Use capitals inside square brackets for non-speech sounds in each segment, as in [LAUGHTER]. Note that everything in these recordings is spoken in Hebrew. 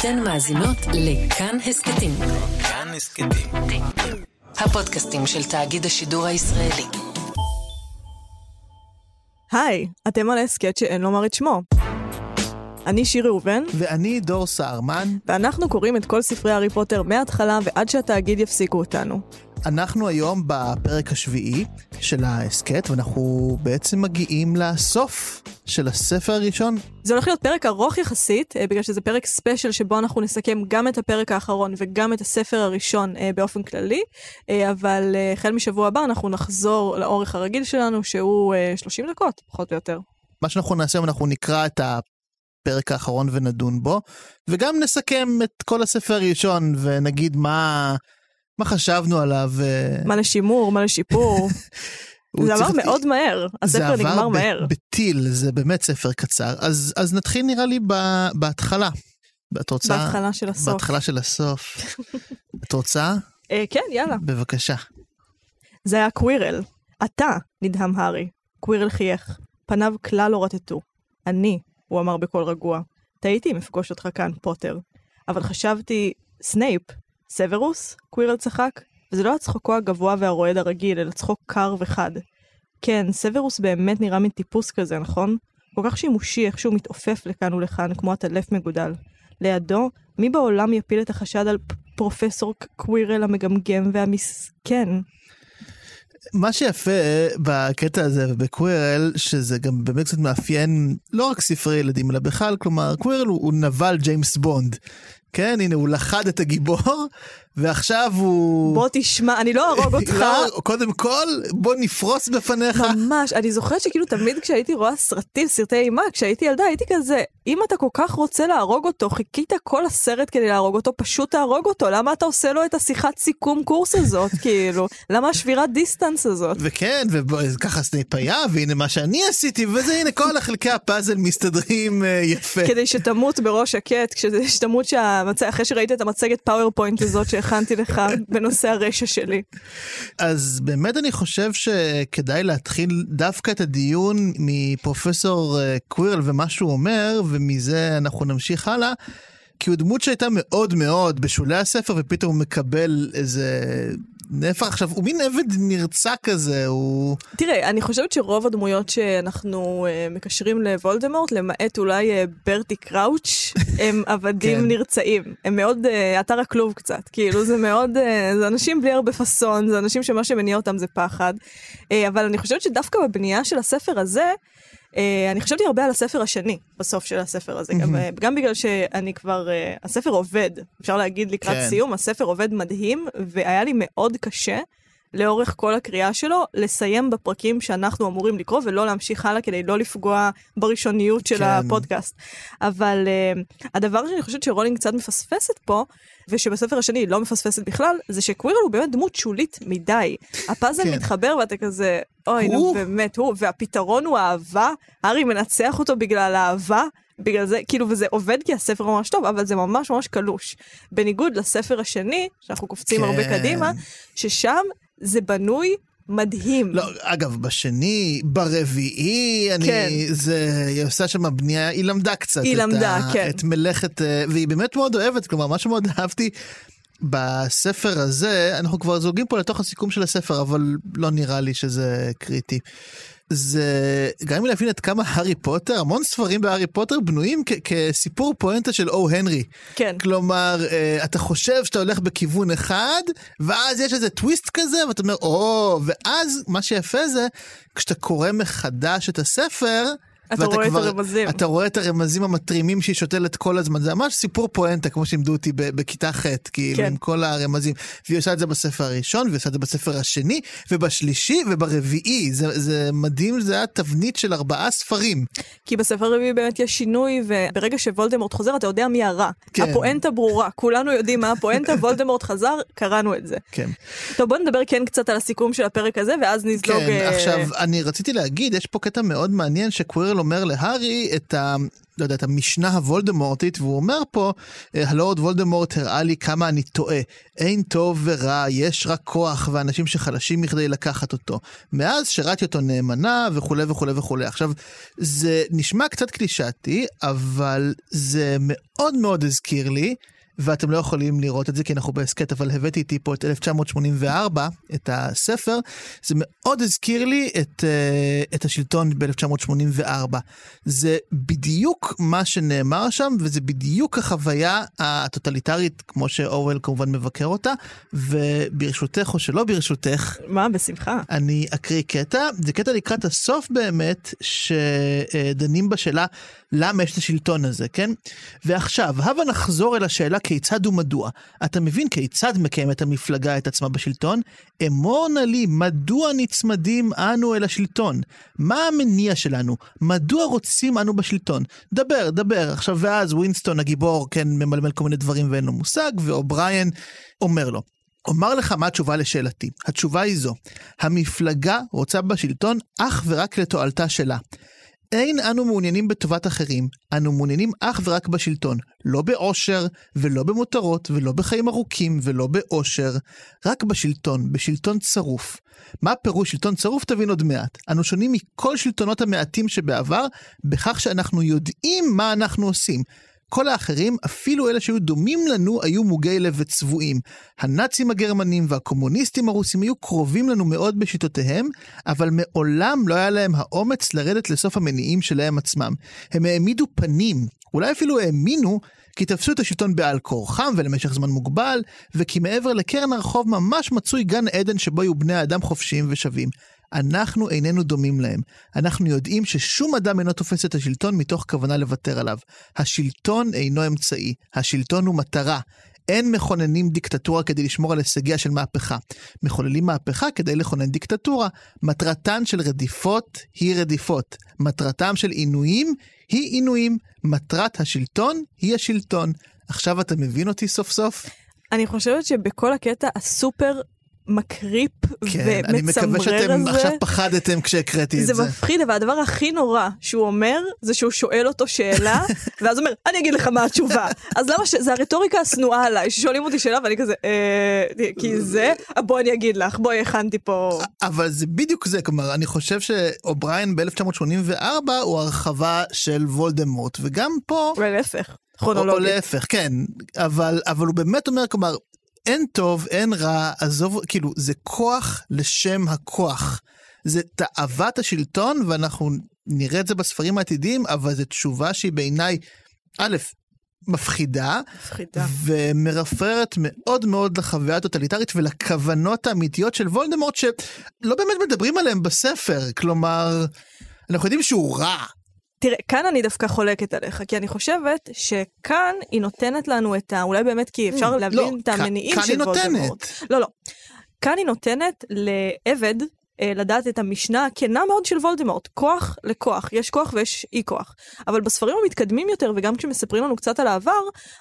אתן מאזינות לכאן הסכתים. כאן הסכתים. הפודקאסטים של תאגיד השידור הישראלי. היי, אתם על ההסכת שאין לומר את שמו. אני שיר ראובן, ואני דור סהרמן. ואנחנו קוראים את כל ספרי הארי פוטר מההתחלה ועד שהתאגיד יפסיקו אותנו. אנחנו היום בפרק השביעי של ההסכת, ואנחנו בעצם מגיעים לסוף של הספר הראשון. זה הולך להיות פרק ארוך יחסית, אה, בגלל שזה פרק ספיישל שבו אנחנו נסכם גם את הפרק האחרון וגם את הספר הראשון אה, באופן כללי, אה, אבל החל משבוע הבא אנחנו נחזור לאורך הרגיל שלנו, שהוא אה, 30 דקות, פחות או יותר. מה שאנחנו נעשה, אנחנו נקרא את הפרק האחרון ונדון בו, וגם נסכם את כל הספר הראשון ונגיד מה, מה חשבנו עליו. אה, מה לשימור, מה לשיפור. [LAUGHS] זה עבר מאוד מהר, הספר זה נגמר עבר ב- מהר. בטיל, זה באמת ספר קצר. אז, אז נתחיל נראה לי ב- בהתחלה. את רוצה? בהתחלה של הסוף. בהתחלה של הסוף. את רוצה? [LAUGHS] אה, כן, יאללה. בבקשה. זה היה קווירל. אתה, נדהם הארי. קווירל חייך. פניו כלל לא רטטו. אני, הוא אמר בקול רגוע. תהיתי אם אפגוש אותך כאן, פוטר. אבל חשבתי, סנייפ, סוורוס? קווירל צחק. וזה לא צחוקו הגבוה והרועד הרגיל, אלא צחוק קר וחד. כן, סוורוס באמת נראה מין טיפוס כזה, נכון? כל כך שימושי איך שהוא מתעופף לכאן ולכאן, כמו עטלף מגודל. לידו, מי בעולם יפיל את החשד על פרופסור קווירל המגמגם והמסכן? מה שיפה בקטע הזה ובקווירל, שזה גם באמת קצת מאפיין לא רק ספרי ילדים, אלא בכלל, כלומר, קווירל הוא, הוא נבל ג'יימס בונד. כן, הנה, הוא לכד את הגיבור, ועכשיו הוא... בוא תשמע, אני לא אהרוג [LAUGHS] אותך. לא, קודם כל, בוא נפרוס בפניך. ממש, אני זוכרת שכאילו תמיד כשהייתי רואה סרטים, סרטי אימה, כשהייתי ילדה הייתי כזה, אם אתה כל כך רוצה להרוג אותו, חיכית כל הסרט כדי להרוג אותו, פשוט תהרוג אותו, למה אתה עושה לו את השיחת סיכום קורס הזאת, [LAUGHS] כאילו? למה השבירת דיסטנס הזאת? וכן, וככה סנייפ היה, והנה מה שאני עשיתי, וזה הנה כל החלקי הפאזל מסתדרים אה, יפה. כדי שתמות בראש שקט, כדי שתמות שהמצ... אחרי שראית את המצגת PowerPoint הזאת שהכנתי לך [LAUGHS] בנושא הרשע שלי. אז באמת אני חושב שכדאי להתחיל דווקא את הדיון מפרופסור אה, קווירל ומה שהוא אומר, ומזה אנחנו נמשיך הלאה. כי הוא דמות שהייתה מאוד מאוד בשולי הספר, ופתאום הוא מקבל איזה נפח. עכשיו, הוא מין עבד נרצע כזה, הוא... תראה, אני חושבת שרוב הדמויות שאנחנו uh, מקשרים לוולדמורט, למעט אולי uh, ברטי קראוץ', הם [LAUGHS] עבדים כן. נרצעים. הם מאוד, uh, אתר הכלוב קצת. כאילו, זה מאוד, uh, זה אנשים בלי הרבה פאסון, זה אנשים שמה שמניע אותם זה פחד. Uh, אבל אני חושבת שדווקא בבנייה של הספר הזה, אני חשבתי הרבה על הספר השני בסוף של הספר הזה, גם, uh, גם בגלל שאני כבר, uh, הספר עובד, אפשר להגיד לקראת כן. סיום, הספר עובד מדהים, והיה לי מאוד קשה לאורך כל הקריאה שלו, לסיים בפרקים שאנחנו אמורים לקרוא ולא להמשיך הלאה כדי לא לפגוע בראשוניות של כן. הפודקאסט. אבל uh, הדבר שאני חושבת שרולינג קצת מפספסת פה, ושבספר השני היא לא מפספסת בכלל, זה שקווירל הוא באמת דמות שולית מדי. הפאזל כן. מתחבר ואתה כזה, אוי, נו? באמת, הוא, והפתרון הוא אהבה, הארי מנצח אותו בגלל אהבה. בגלל זה, כאילו, וזה עובד כי הספר ממש טוב, אבל זה ממש ממש קלוש. בניגוד לספר השני, שאנחנו קופצים הרבה כן. קדימה, ששם זה בנוי מדהים. לא, אגב, בשני, ברביעי, אני, כן. זה, היא עושה שם בנייה, היא למדה קצת. היא את למדה, ה, כן. את מלאכת, אה, והיא באמת מאוד אוהבת, כלומר, מה שמאוד אהבתי בספר הזה, אנחנו כבר זוגים פה לתוך הסיכום של הספר, אבל לא נראה לי שזה קריטי. זה גם להבין עד כמה הארי פוטר, המון ספרים בהארי פוטר בנויים כ- כסיפור פואנטה של או הנרי. כן. כלומר, אה, אתה חושב שאתה הולך בכיוון אחד, ואז יש איזה טוויסט כזה, ואתה אומר, או, ואז מה שיפה זה, כשאתה קורא מחדש את הספר, אתה רואה את כבר- הרמזים. אתה רואה את הרמזים המתרימים שהיא שותלת כל הזמן, זה ממש סיפור פואנטה, כמו שלימדו אותי בכיתה ח', כאילו, כן. עם כל הרמזים. והיא עושה את זה בספר הראשון, והיא עושה את זה בספר השני, ובשלישי, וברביעי. זה, זה מדהים, זה היה תבנית של ארבעה ספרים. כי בספר הרביעי באמת יש שינוי, וברגע שוולדמורט חוזר, אתה יודע מי הרע. כן. הפואנטה ברורה, כולנו יודעים מה הפואנטה, [LAUGHS] וולדמורט חזר, קראנו את זה. כן. טוב, בוא נדבר כן קצת על הסיכום של הפרק הזה, ואז נזלוג... כן, אה, עכשיו, אני רציתי להגיד, יש פה קטע מאוד מעניין שקווירל אומר להארי את ה... לא יודע, את המשנה הוולדמורטית, והוא אומר פה, אה, הלורד וולדמורט הראה לי כמה אני טועה. אין טוב ורע, יש רק כוח ואנשים שחלשים מכדי לקחת אותו. מאז שירתי אותו נאמנה וכולי וכולי וכולי. עכשיו, זה נשמע קצת קלישאתי, אבל זה מאוד מאוד הזכיר לי. ואתם לא יכולים לראות את זה כי אנחנו בהסכת, אבל הבאתי איתי פה את 1984, את הספר. זה מאוד הזכיר לי את, uh, את השלטון ב-1984. זה בדיוק מה שנאמר שם, וזה בדיוק החוויה הטוטליטרית, כמו שאורוול כמובן מבקר אותה, וברשותך או שלא ברשותך, מה, בשמחה. אני אקריא קטע, זה קטע לקראת הסוף באמת, שדנים בשאלה למה יש את השלטון הזה, כן? ועכשיו, הבה נחזור אל השאלה כיצד ומדוע. אתה מבין כיצד מקיימת המפלגה את עצמה בשלטון? אמור נא לי, מדוע נצמדים אנו אל השלטון? מה המניע שלנו? מדוע רוצים אנו בשלטון? דבר, דבר. עכשיו, ואז ווינסטון הגיבור, כן, ממלמל כל מיני דברים ואין לו מושג, ואובריין אומר לו. אומר לך מה התשובה לשאלתי. התשובה היא זו, המפלגה רוצה בשלטון אך ורק לתועלתה שלה. אין אנו מעוניינים בטובת אחרים, אנו מעוניינים אך ורק בשלטון, לא באושר, ולא במותרות, ולא בחיים ארוכים, ולא באושר, רק בשלטון, בשלטון צרוף. מה פירוש שלטון צרוף תבין עוד מעט. אנו שונים מכל שלטונות המעטים שבעבר, בכך שאנחנו יודעים מה אנחנו עושים. כל האחרים, אפילו אלה שהיו דומים לנו, היו מוגי לב וצבועים. הנאצים הגרמנים והקומוניסטים הרוסים היו קרובים לנו מאוד בשיטותיהם, אבל מעולם לא היה להם האומץ לרדת לסוף המניעים שלהם עצמם. הם העמידו פנים, אולי אפילו האמינו, כי תפסו את השלטון בעל כורחם ולמשך זמן מוגבל, וכי מעבר לקרן הרחוב ממש מצוי גן עדן שבו היו בני האדם חופשיים ושווים. אנחנו איננו דומים להם. אנחנו יודעים ששום אדם אינו תופס את השלטון מתוך כוונה לוותר עליו. השלטון אינו אמצעי, השלטון הוא מטרה. אין מכוננים דיקטטורה כדי לשמור על הישגיה של מהפכה. מחוללים מהפכה כדי לכונן דיקטטורה. מטרתן של רדיפות היא רדיפות. מטרתם של עינויים היא עינויים. מטרת השלטון היא השלטון. עכשיו אתה מבין אותי סוף סוף? אני חושבת שבכל הקטע הסופר מקריפ כן, ומצמרר אני מקווה שאתם הזה, עכשיו פחדתם כשהקראתי את זה זה. מפחיד, אבל הדבר הכי נורא שהוא אומר, זה שהוא שואל אותו שאלה, [LAUGHS] ואז הוא אומר, אני אגיד לך מה התשובה. אז למה ש... זה הרטוריקה השנואה עליי, ששואלים אותי שאלה ואני כזה, אה... כי זה, "אה, בואי אני אגיד לך, בואי הכנתי פה. אבל זה בדיוק זה, כלומר, אני חושב שאובריין ב-1984 הוא הרחבה של וולדמורט, וגם פה... אולי להפך, או, או כרונולוגית. להפך, כן, אבל, אבל הוא באמת אומר, כלומר, אין טוב, אין רע, עזוב, כאילו, זה כוח לשם הכוח. זה תאוות השלטון, ואנחנו נראה את זה בספרים העתידיים, אבל זו תשובה שהיא בעיניי, א', מפחידה, מפחידה. ומרפררת מאוד מאוד לחוויה הטוטליטרית ולכוונות האמיתיות של וולדמורט, שלא באמת מדברים עליהם בספר. כלומר, אנחנו יודעים שהוא רע. תראה, כאן אני דווקא חולקת עליך, כי אני חושבת שכאן היא נותנת לנו את ה... אולי באמת כי אפשר לא, להבין את כאן- המניעים כאן של היא נותנת. וולדמורט. לא, לא. כאן היא נותנת לעבד לדעת את המשנה הכנה מאוד של וולדמורט, כוח לכוח, יש כוח ויש אי כוח. אבל בספרים המתקדמים יותר, וגם כשמספרים לנו קצת על העבר,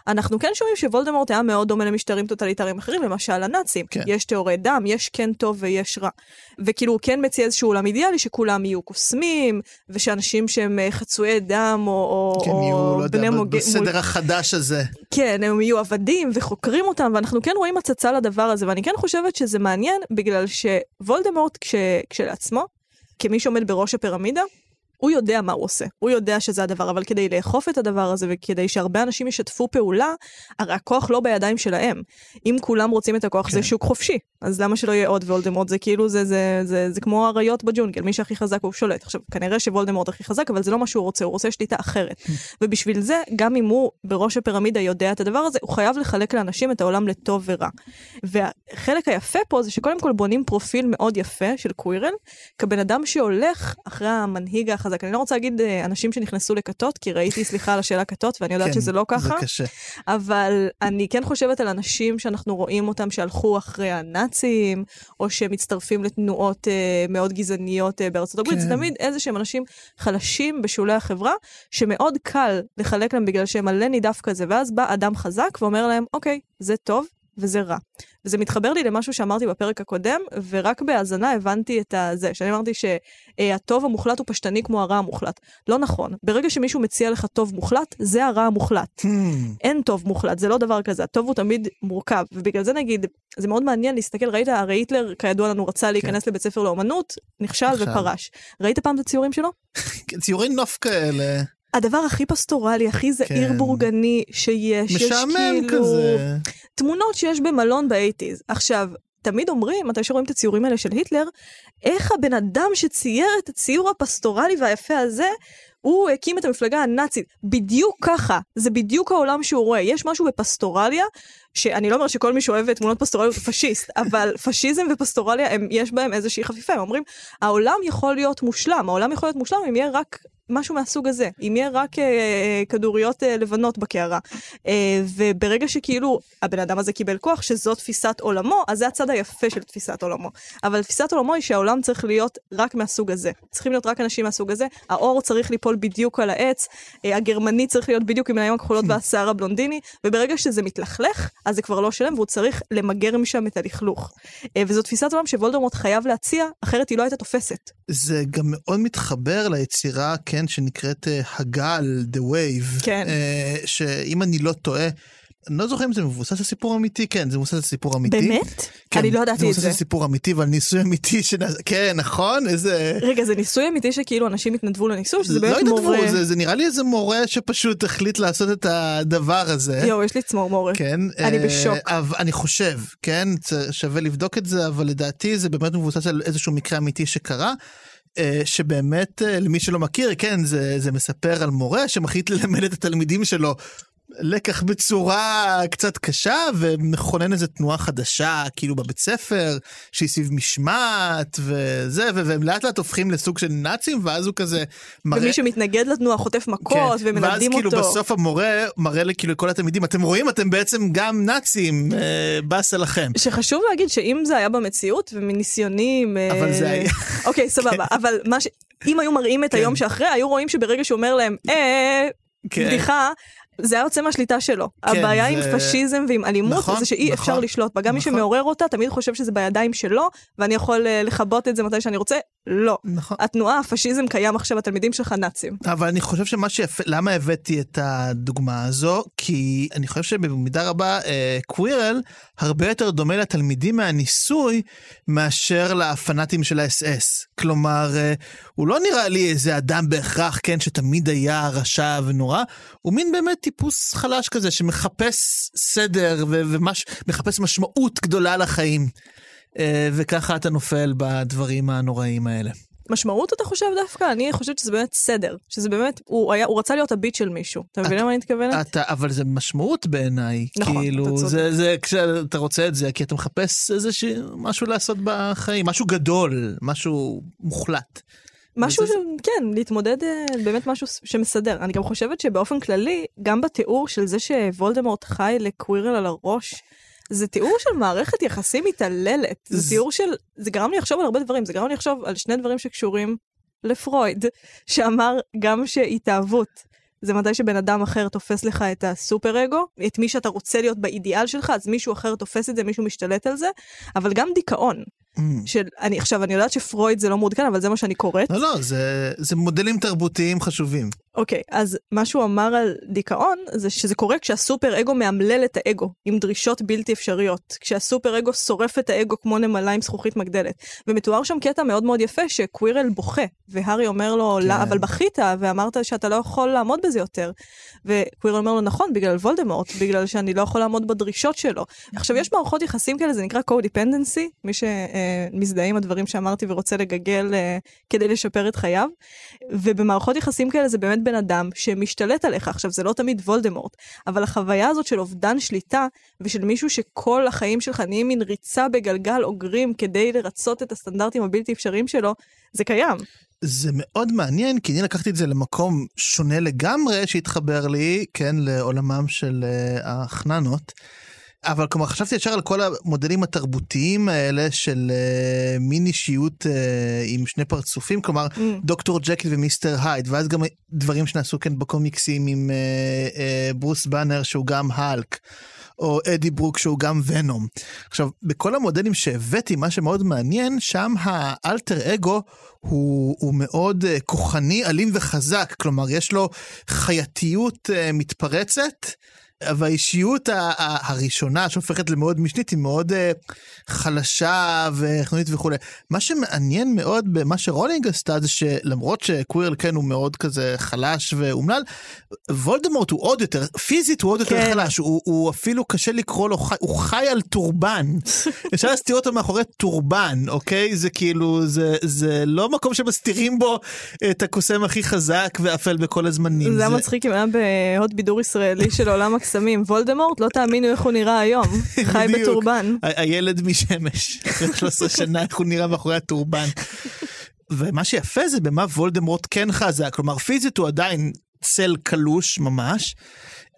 אנחנו כן שומעים שוולדמורט היה מאוד דומה למשטרים טוטליטריים אחרים, למשל הנאצים. כן. יש טהורי דם, יש כן טוב ויש רע. וכאילו הוא כן מציע איזשהו עולם אידיאלי שכולם יהיו קוסמים, ושאנשים שהם אה, חצויי דם, או, או, כן, או יהיו, לא בני מוג... מול- בסדר החדש הזה. כן, הם יהיו עבדים וחוקרים אותם, ואנחנו כן רואים הצצה לדבר הזה, ואני כן חושבת שזה מעניין, בגלל שוולדמורט כש... כשלעצמו, כמי שעומד בראש הפירמידה, הוא יודע מה הוא עושה, הוא יודע שזה הדבר, אבל כדי לאכוף את הדבר הזה וכדי שהרבה אנשים ישתפו פעולה, הרי הכוח לא בידיים שלהם. אם כולם רוצים את הכוח, כן. זה שוק חופשי. אז למה שלא יהיה עוד וולדמורט? זה כאילו, זה, זה, זה, זה, זה כמו אריות בג'ונגל, מי שהכי חזק הוא שולט. עכשיו, כנראה שוולדמורט הכי חזק, אבל זה לא מה שהוא רוצה, הוא רוצה שליטה אחרת. ובשביל זה, גם אם הוא בראש הפירמידה יודע את הדבר הזה, הוא חייב לחלק לאנשים את העולם לטוב ורע. והחלק היפה פה זה שקודם כל בונים פרופיל מאוד יפה של קווירל, כבן אדם שהולך אחרי המנהיג החזק. אני לא רוצה להגיד אה, אנשים שנכנסו לכתות, כי ראיתי, סליחה על השאלה כתות, ואני יודעת כן, שזה לא ככה. זה קשה. אבל אני כן חושבת על אנשים שאנחנו רואים אותם שהלכו אחרי הנאצים, או שמצטרפים לתנועות אה, מאוד גזעניות אה, בארצות הברית. כן. זה תמיד איזה שהם אנשים חלשים בשולי החברה, שמאוד קל לחלק להם בגלל שהם עלה נידף כזה, ואז בא אדם חזק ואומר להם, אוקיי, זה טוב, וזה רע. וזה מתחבר לי למשהו שאמרתי בפרק הקודם, ורק בהאזנה הבנתי את זה, שאני אמרתי שהטוב המוחלט הוא פשטני כמו הרע המוחלט. לא נכון. ברגע שמישהו מציע לך טוב מוחלט, זה הרע המוחלט. Hmm. אין טוב מוחלט, זה לא דבר כזה, הטוב הוא תמיד מורכב, ובגלל זה נגיד, זה מאוד מעניין להסתכל, ראית, הרי היטלר, כידוע לנו, רצה להיכנס כן. לבית ספר לאומנות, נכשל נכשל. ופרש. ראית פעם את הציורים שלו? [LAUGHS] ציורי נוף כאלה, הדבר הכי פסטורלי, הכי זעיר כן. בורגני שיש, יש משעמם כאילו... כזה. תמונות שיש במלון ב eighties. עכשיו, תמיד אומרים, מתי שרואים את הציורים האלה של היטלר, איך הבן אדם שצייר את הציור הפסטורלי והיפה הזה, הוא הקים את המפלגה הנאצית. בדיוק ככה, זה בדיוק העולם שהוא רואה. יש משהו בפסטורליה, שאני לא אומרת שכל מי שאוהב תמונות פסטורליות הוא פשיסט, [LAUGHS] אבל פשיזם ופסטורליה, הם, יש בהם איזושהי חפיפה. הם אומרים, העולם יכול להיות מושלם, העולם יכול להיות מושלם אם יהיה רק משהו מהסוג הזה, אם יהיה רק אה, אה, כדוריות אה, לבנות בקערה. אה, וברגע שכאילו הבן אדם הזה קיבל כוח, שזו תפיסת עולמו, אז זה הצד היפה של תפיסת עולמו. אבל תפיסת עולמו היא שהעולם צריך להיות רק מהסוג הזה. צריכים להיות רק אנשים מהסוג הזה, האור צריך ליפול בדיוק על העץ, אה, הגרמני צריך להיות בדיוק עם העיניים הכחולות והשיער הבלונדיני, וברגע שזה מתלכלך, אז זה כבר לא שלם, והוא צריך למגר משם את הלכלוך. אה, וזו תפיסת עולם שוולדמורט חייב להציע, אחרת היא לא הייתה תופסת. זה גם מאוד מתחבר ליצירה, כן, שנקראת אה, הגל, The Wave. כן. אה, שאם אני לא טועה, אני לא זוכר אם זה מבוסס על סיפור אמיתי, כן, זה מבוסס על סיפור אמיתי. באמת? כן, אני לא ידעתי את זה מבוסס זה. על סיפור אמיתי ועל ניסוי אמיתי [LAUGHS] שנעשה, כן, נכון? איזה... רגע, זה ניסוי אמיתי שכאילו אנשים התנדבו לניסוי, שזה לא באמת התנדבו, מורה... זה, זה נראה לי איזה מורה שפשוט החליט לעשות את הדבר הזה. יואו, יש לי צמרמורת. כן. אני אה, בשוק. אבל אני חושב, כן, שווה לבדוק את זה, אבל לדעתי זה באמת מבוסס על איזשהו מקרה אמיתי שקרה. אה, שבאמת, אה, למי שלא מכיר, כן, זה, זה מספר על מורה שמחליט ללמד את התלמידים שלו לקח בצורה קצת קשה ומכונן איזה תנועה חדשה כאילו בבית ספר שהיא סביב משמעת וזה ו- והם לאט לאט הופכים לסוג של נאצים ואז הוא כזה מראה ומי שמתנגד לתנועה חוטף מכות כן, ואז ומנדים כאילו אותו. בסוף המורה מראה לכאילו לכל התלמידים אתם רואים אתם בעצם גם נאצים אה, באסה לכם. שחשוב להגיד שאם זה היה במציאות ומניסיונים... אה, אבל זה היה- אוקיי, סבבה, אבל מה ש... אם היו מראים את כן. היום שאחרי, היו רואים שברגע שהוא אומר להם, אה, כן. בדיחה, זה היה יוצא מהשליטה שלו. כן, הבעיה זה- עם פשיזם ועם אלימות נכון, זה שאי אפשר נכון, לשלוט בה. גם מי נכון. שמעורר אותה תמיד חושב שזה בידיים שלו, ואני יכול אה, לכבות את זה מתי שאני רוצה. לא. נכון. התנועה, הפשיזם קיים עכשיו, התלמידים שלך נאצים. אבל אני חושב שמה שיפה, למה הבאתי את הדוגמה הזו? כי אני חושב שבמידה רבה אה, קווירל הרבה יותר דומה לתלמידים מהניסוי מאשר לפנאטים של האס-אס. כלומר, אה, הוא לא נראה לי איזה אדם בהכרח, כן, שתמיד היה רשע ונורא, הוא מין באמת טיפוס חלש כזה שמחפש סדר ומחפש משמעות גדולה לחיים. אה, וככה אתה נופל בדברים הנוראים האלה. משמעות אתה חושב דווקא? אני חושבת שזה באמת סדר. שזה באמת, הוא, היה, הוא רצה להיות הביט של מישהו. אתה מבין למה אני מתכוונת? אתה, אבל זה משמעות בעיניי. נכון, כאילו, אתה צודק. זה, זה כשאתה רוצה את זה, כי אתה מחפש איזה. משהו לעשות בחיים, משהו גדול, משהו מוחלט. משהו וזה-. כן, להתמודד אה, באמת משהו שמסדר. אני גם חושבת שבאופן כללי, גם בתיאור של זה שוולדמורט חי לקווירל על הראש, זה תיאור של מערכת יחסים מתעללת. זה תיאור של... זה גרם לי לחשוב על הרבה דברים, זה גרם לי לחשוב על שני דברים שקשורים לפרויד, שאמר גם שהתאהבות. זה מתי שבן אדם אחר תופס לך את הסופר אגו, את מי שאתה רוצה להיות באידיאל שלך, אז מישהו אחר תופס את זה, מישהו משתלט על זה, אבל גם דיכאון. Mm. של, אני, עכשיו, אני יודעת שפרויד זה לא מעודכן, אבל זה מה שאני קוראת. לא, לא, זה, זה מודלים תרבותיים חשובים. אוקיי, אז מה שהוא אמר על דיכאון, זה שזה קורה כשהסופר אגו מאמלל את האגו, עם דרישות בלתי אפשריות. כשהסופר אגו שורף את האגו כמו נמלה עם זכוכית מגדלת. ומתואר שם קטע מאוד מאוד יפה, שקווירל בוכה, והארי אומר לו, כן. לא, אבל בכית, ואמרת שאתה לא יכול לעמוד בזה יותר. וקווירל אומר לו, נכון, בגלל וולדמורט, בגלל שאני לא יכול לעמוד בדרישות שלו. עכשיו, יש מערכות יחסים כאלה, זה נקרא co-dependency, מי שמזדהה עם הדברים שאמרתי ורוצה לגגל אה, כדי לשפר את חייו. ובמערכות יחסים כאלה זה באמת בן אדם שמשתלט עליך. עכשיו, זה לא תמיד וולדמורט, אבל החוויה הזאת של אובדן שליטה, ושל מישהו שכל החיים שלך נהיים מין ריצה בגלגל אוגרים כדי לרצות את הסטנדרטים הבלתי אפשריים שלו, זה קיים. זה מאוד מעניין, כי אני לקחתי את זה למקום שונה לגמרי, שהתחבר לי, כן, לעולמם של uh, החננות. אבל כלומר, חשבתי ישר על כל המודלים התרבותיים האלה של uh, מין אישיות uh, עם שני פרצופים, כלומר, Mm. דוקטור ג'קיל ומיסטר הייד, ואז גם דברים שנעשו כן בקומיקסים עם uh, uh, ברוס באנר שהוא גם האלק. או אדי ברוק שהוא גם ונום. עכשיו, בכל המודלים שהבאתי, מה שמאוד מעניין, שם האלטר אגו הוא, הוא מאוד uh, כוחני, אלים וחזק, כלומר, יש לו חייתיות uh, מתפרצת. והאישיות הראשונה שהופכת למאוד משנית היא מאוד uh, חלשה וחנונית וכולי. מה שמעניין מאוד במה שרולינג עשתה זה שלמרות שקווירל כן הוא מאוד כזה חלש ואומלל, וולדמורט הוא עוד יותר, פיזית הוא עוד יותר כן. חלש, הוא, הוא אפילו קשה לקרוא לו, חי, הוא חי על טורבן. [LAUGHS] אפשר להסתיר אותו מאחורי טורבן, אוקיי? זה כאילו, זה, זה לא מקום שמסתירים בו את הקוסם הכי חזק ואפל בכל הזמנים. זה היה מצחיק אם היה בהוד בידור ישראלי של עולם [LAUGHS] הקסמים. וולדמורט, לא תאמינו איך הוא נראה היום. [LAUGHS] חי בטורבן. הילד משמש, [LAUGHS] אחרי 13 שנה, איך הוא נראה מאחורי הטורבן. ומה שיפה זה במה וולדמורט כן חזק, כלומר פיזית הוא עדיין צל קלוש ממש,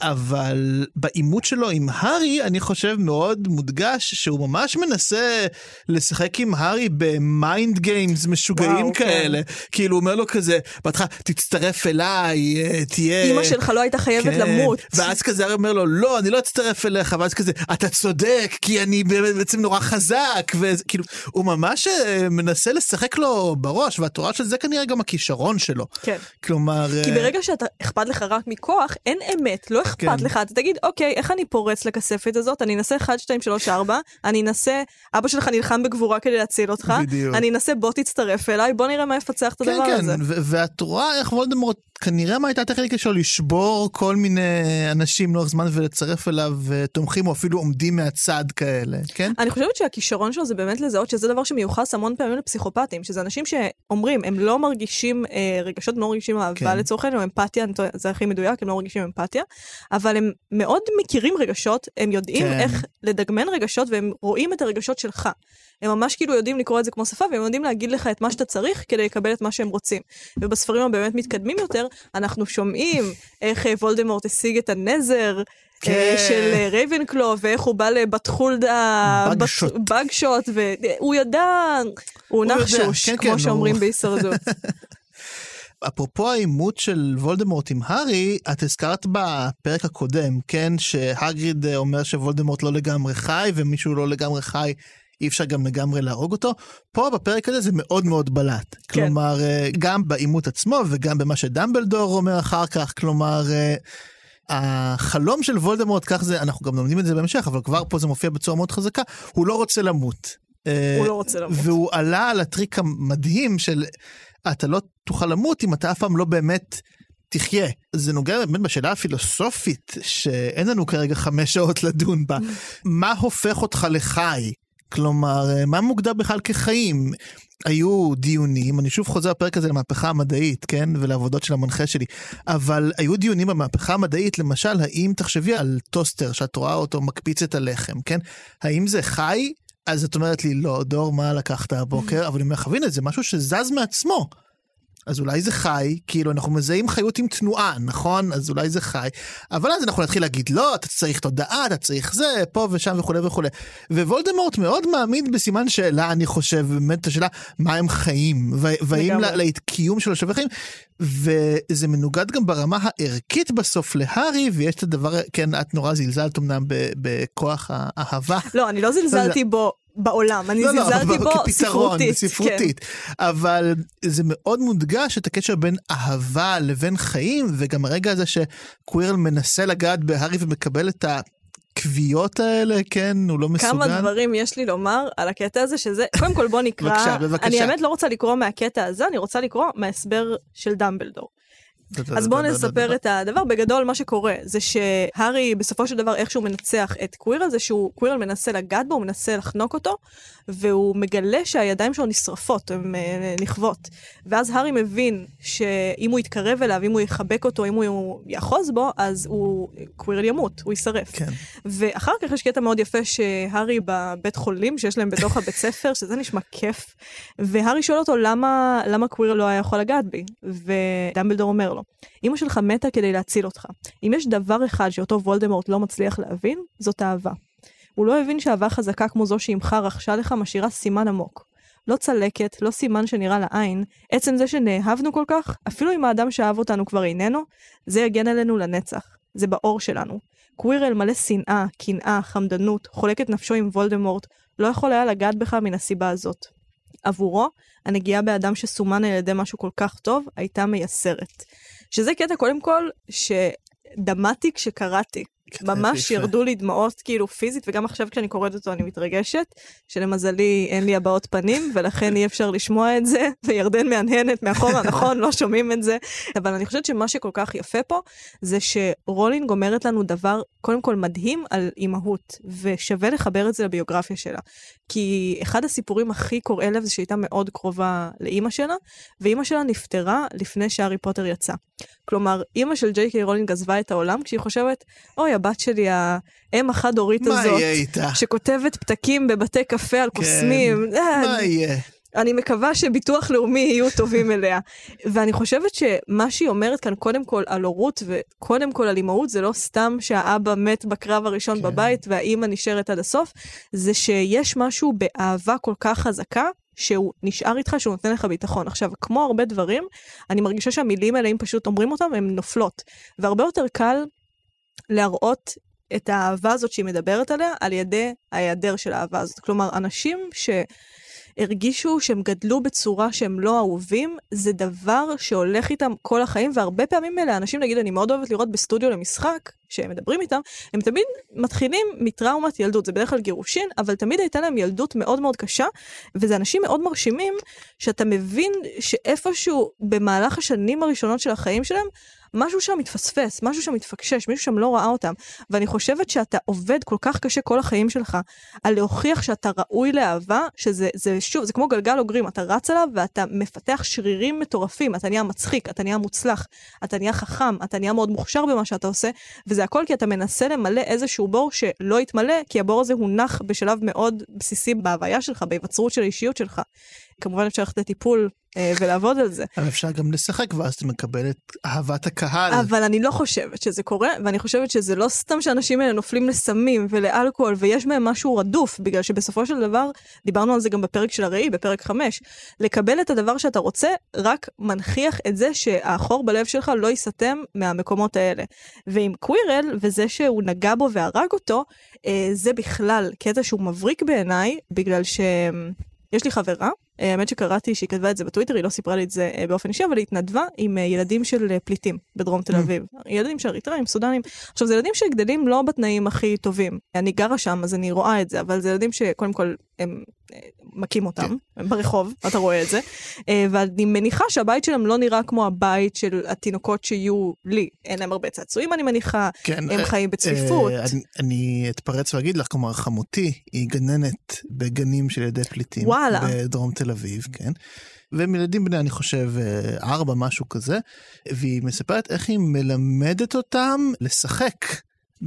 אבל בעימות שלו עם הארי, אני חושב מאוד מודגש שהוא ממש מנסה לשחק עם הארי ב mind games משוגעים וואו. כאלה. כן. כאילו הוא אומר לו כזה, בהתחלה תצטרף אליי, אה, תהיה... אמא שלך לא הייתה חייבת כן. למות. ואז כזה הארי אומר לו, לא, אני לא אצטרף אליך, ואז כזה, אתה צודק, כי אני בעצם נורא חזק, וכאילו, הוא ממש אה, מנסה לשחק לו בראש, והתורה של זה כנראה גם הכישרון שלו. כן. כלומר... כי אה, ברגע שאתה אכפת לך רק מכוח, אין אמת, לא אכפת כן. לך, אתה תגיד, אוקיי, איך אני פורץ לכספת הזאת? אני אנסה 1, 2, 3, 4, אני אנסה, אבא שלך נלחם בגבורה כדי להציל אותך, בדיוק. אני אנסה בוא תצטרף אליי, בוא נראה מה יפצח את כן, הדבר כן, הזה. כן, כן, ואת רואה איך וולדמורט כנראה מה הייתה הטכניקה שלו לשבור כל מיני אנשים לאורך זמן ולצרף אליו תומכים או אפילו עומדים מהצד כאלה, כן? אני חושבת שהכישרון שלו זה באמת לזהות שזה דבר שמיוחס המון פעמים לפסיכופטים, שזה אנשים שאומרים, הם לא מרגישים אה, רגשות, הם לא מרגישים אהבה כן. לצורך העניין, או אמפתיה, זה הכי מדויק, הם לא מרגישים אמפתיה, אבל הם מאוד מכירים רגשות, הם יודעים כן. איך לדגמן רגשות והם רואים את הרגשות שלך. הם ממש כאילו יודעים לקרוא את זה כמו שפה, והם יודעים להגיד לך את מה שאתה צריך כדי לקבל את מה שהם רוצים. ובספרים הבאמת מתקדמים יותר, אנחנו שומעים איך אה, וולדמורט השיג את הנזר. אה, כן. של רייבנקלו, ואיך הוא בא לבת חולדה, בגשוט, והוא ידע, הוא נחשוש, כן, כמו כן, שאומרים. בהישרדות. [LAUGHS] אפרופו העימות של וולדמורט עם הארי, את הזכרת בפרק הקודם, כן, שהגריד אומר שוולדמורט לא לגמרי חי, ומישהו לא לגמרי חי אי אפשר גם לגמרי להרוג אותו. פה בפרק הזה זה מאוד מאוד בלט. כן. כלומר, אה, גם בעימות עצמו וגם במה שדמבלדור אומר אחר כך, כלומר... אה, החלום של וולדמורט, כך זה, אנחנו גם לומדים את זה בהמשך, אבל כבר פה זה מופיע בצורה מאוד חזקה, הוא לא רוצה למות. אה, הוא לא רוצה למות. והוא עלה על הטריק המדהים של אתה לא תוכל למות אם אתה אף פעם לא באמת תחיה. זה נוגע באמת בשאלה הפילוסופית, שאין לנו כרגע חמש שעות לדון בה. [LAUGHS] מה הופך אותך לחי? כלומר, מה מוגדר בכלל כחיים? היו דיונים, אני שוב חוזר בפרק הזה למהפכה המדעית, כן? ולעבודות של המנחה שלי, אבל היו דיונים במהפכה המדעית, למשל, האם תחשבי על טוסטר, שאת רואה אותו מקפיץ את הלחם, כן? האם זה חי? אז את אומרת לי, לא, דור, מה לקחת הבוקר? אבל אני אומר, חבינה, זה משהו שזז מעצמו. אז אולי זה חי, כאילו אנחנו מזהים חיות עם תנועה, נכון? אז אולי זה חי. אבל אז אנחנו נתחיל להגיד, לא, אתה צריך תודעה, אתה צריך זה, פה ושם וכולי וכולי. ווולדמורט מאוד מעמיד בסימן שאלה, אני חושב, באמת השאלה, מה הם חיים, והאם לקיום של השווה חיים, וזה מנוגד גם ברמה הערכית בסוף להארי, ויש את הדבר, כן, את נורא זלזלת אמנם בכוח האהבה. לא, אני לא זלזלתי בו. בעולם, אני לא, לא זלזלתי לא, בו כפתרון, ספרותית. ספרותית. כן. אבל זה מאוד מודגש את הקשר בין אהבה לבין חיים, וגם הרגע הזה שקווירל מנסה לגעת בהארי ומקבל את ה... הכוויות האלה, כן, הוא לא מסוגל. כמה דברים יש לי לומר על הקטע הזה, שזה, קודם כל בוא נקרא, בבקשה, בבקשה. אני האמת לא רוצה לקרוא מהקטע הזה, אני רוצה לקרוא מההסבר של דמבלדור. אז בואו נספר את הדבר. בגדול, מה שקורה זה שהארי, בסופו של דבר, איך שהוא מנצח את קווירל, זה שהוא, קווירל מנסה לגעת בו, הוא מנסה לחנוק אותו, והוא מגלה שהידיים שלו נשרפות, הן אה, נכוות. ואז הארי מבין שאם הוא יתקרב אליו, אם הוא יחבק אותו, אם הוא יאחוז בו, אז הוא, קווירל ימות, הוא יישרף. כן. ואחר כך יש קטע מאוד יפה שהארי בבית חולים, שיש להם בתוך הבית [LAUGHS] ספר, שזה נשמע כיף, והארי שואל אותו למה, למה קווירל לא היה יכול לגעת בי, ודמבלדור אומר לו, לו, אמא שלך מתה כדי להציל אותך. אם יש דבר אחד שאותו וולדמורט לא מצליח להבין, זאת אהבה. הוא לא הבין שאהבה חזקה כמו זו שאימך רכשה לך משאירה סימן עמוק. לא צלקת, לא סימן שנראה לעין, עצם זה שנאהבנו כל כך, אפילו אם האדם שאהב אותנו כבר איננו, זה יגן עלינו לנצח. זה בעור שלנו. קווירל מלא שנאה, קנאה, חמדנות, חולק את נפשו עם וולדמורט, לא יכול היה לגעת בך מן הסיבה הזאת. עבורו, הנגיעה באדם שסומן על ידי משהו כל כך טוב, הייתה מייסרת. שזה קטע, קודם כל, שדמעתי כשקראתי. ממש. ירדו לי דמעות כאילו פיזית, וגם עכשיו כשאני קוראת אותו אני מתרגשת, שלמזלי אין לי הבעות פנים, ולכן אי אפשר לשמוע את זה, [LAUGHS] וירדן מהנהנת מאחורה, נכון, לא שומעים את זה, אבל אני חושבת שמה שכל כך יפה פה, זה שרולינג אומרת לנו דבר, קודם כל מדהים על אימהות, ושווה לחבר את זה לביוגרפיה שלה. כי אחד הסיפורים הכי קורעי לב זה שהייתה מאוד קרובה לאימא שלה, ואימא שלה נפטרה לפני שהארי פוטר יצא. כלומר, אימא של ג'יי קיי רולינג עזבה את העולם כשהיא חושבת, אוי, הבת שלי, האם החד-הורית מה הזאת, יהיה איתה? שכותבת פתקים בבתי קפה על קוסמים, אה, מה יהיה? אני מקווה שביטוח לאומי יהיו טובים אליה. [LAUGHS] ואני חושבת שמה שהיא אומרת כאן, קודם כל על הורות וקודם כל על אימהות, זה לא סתם שהאבא מת בקרב הראשון כן. בבית והאימא נשארת עד הסוף, זה שיש משהו באהבה כל כך חזקה. שהוא נשאר איתך, שהוא נותן לך ביטחון. עכשיו, כמו הרבה דברים, אני מרגישה שהמילים האלה, אם פשוט אומרים אותם, הן נופלות. והרבה יותר קל להראות את האהבה הזאת שהיא מדברת עליה, על ידי ההיעדר של האהבה הזאת. כלומר, אנשים ש... הרגישו שהם גדלו בצורה שהם לא אהובים, זה דבר שהולך איתם כל החיים, והרבה פעמים אלה אנשים, נגיד, אני מאוד אוהבת לראות בסטודיו למשחק, שהם מדברים איתם, הם תמיד מתחילים מטראומת ילדות, זה בדרך כלל גירושין, אבל תמיד הייתה להם ילדות מאוד מאוד קשה, וזה אנשים מאוד מרשימים, שאתה מבין שאיפשהו במהלך השנים הראשונות של החיים שלהם, משהו שם מתפספס, משהו שם מתפקשש, מישהו שם לא ראה אותם. ואני חושבת שאתה עובד כל כך קשה כל החיים שלך על להוכיח שאתה ראוי לאהבה, שזה זה, שוב, זה כמו גלגל אוגרים, אתה רץ עליו ואתה מפתח שרירים מטורפים, אתה נהיה מצחיק, אתה נהיה מוצלח, אתה נהיה חכם, אתה נהיה מאוד מוכשר במה שאתה עושה, וזה הכל כי אתה מנסה למלא איזשהו בור שלא יתמלא, כי הבור הזה הונח בשלב מאוד בסיסי בהוויה שלך, בהיווצרות של האישיות שלך. כמובן אפשר ללכת לטיפול אה, ולעבוד על זה. אבל אפשר גם לשחק ואז אתה מקבל את אהבת הקהל. אבל אני לא חושבת שזה קורה, ואני חושבת שזה לא סתם שאנשים האלה נופלים לסמים ולאלכוהול, ויש מהם משהו רדוף, בגלל שבסופו של דבר, דיברנו על זה גם בפרק של הראי, בפרק 5, לקבל את הדבר שאתה רוצה, רק מנכיח את זה שהחור בלב שלך לא ייסתם מהמקומות האלה. ועם קווירל, וזה שהוא נגע בו והרג אותו, אה, זה בכלל קטע שהוא מבריק בעיניי, בגלל ש... יש לי חברה, האמת שקראתי שהיא כתבה את זה בטוויטר, היא לא סיפרה לי את זה אה, באופן אישי, אבל היא התנדבה עם אה, ילדים של אה, פליטים בדרום תל אביב. ילדים של אריתראים, סודנים. עכשיו, זה ילדים שגדלים לא בתנאים הכי טובים. אני גרה שם, אז אני רואה את זה, אבל זה ילדים שקודם כל הם אה, מכים אותם, הם ברחוב, אתה רואה את זה. אה, ואני מניחה שהבית שלהם לא נראה כמו הבית של התינוקות שיהיו לי. אין להם הרבה צעצועים, אני מניחה, כן, הם אה, חיים בצפיפות. אה, אני, אני אתפרץ ואגיד לך, כלומר, חמותי היא גננת בגנים של ילדי פליטים. וואלה. בדרום תל אביב, כן. והם ילדים בני, אני חושב, ארבע, משהו כזה, והיא מספרת איך היא מלמדת אותם לשחק.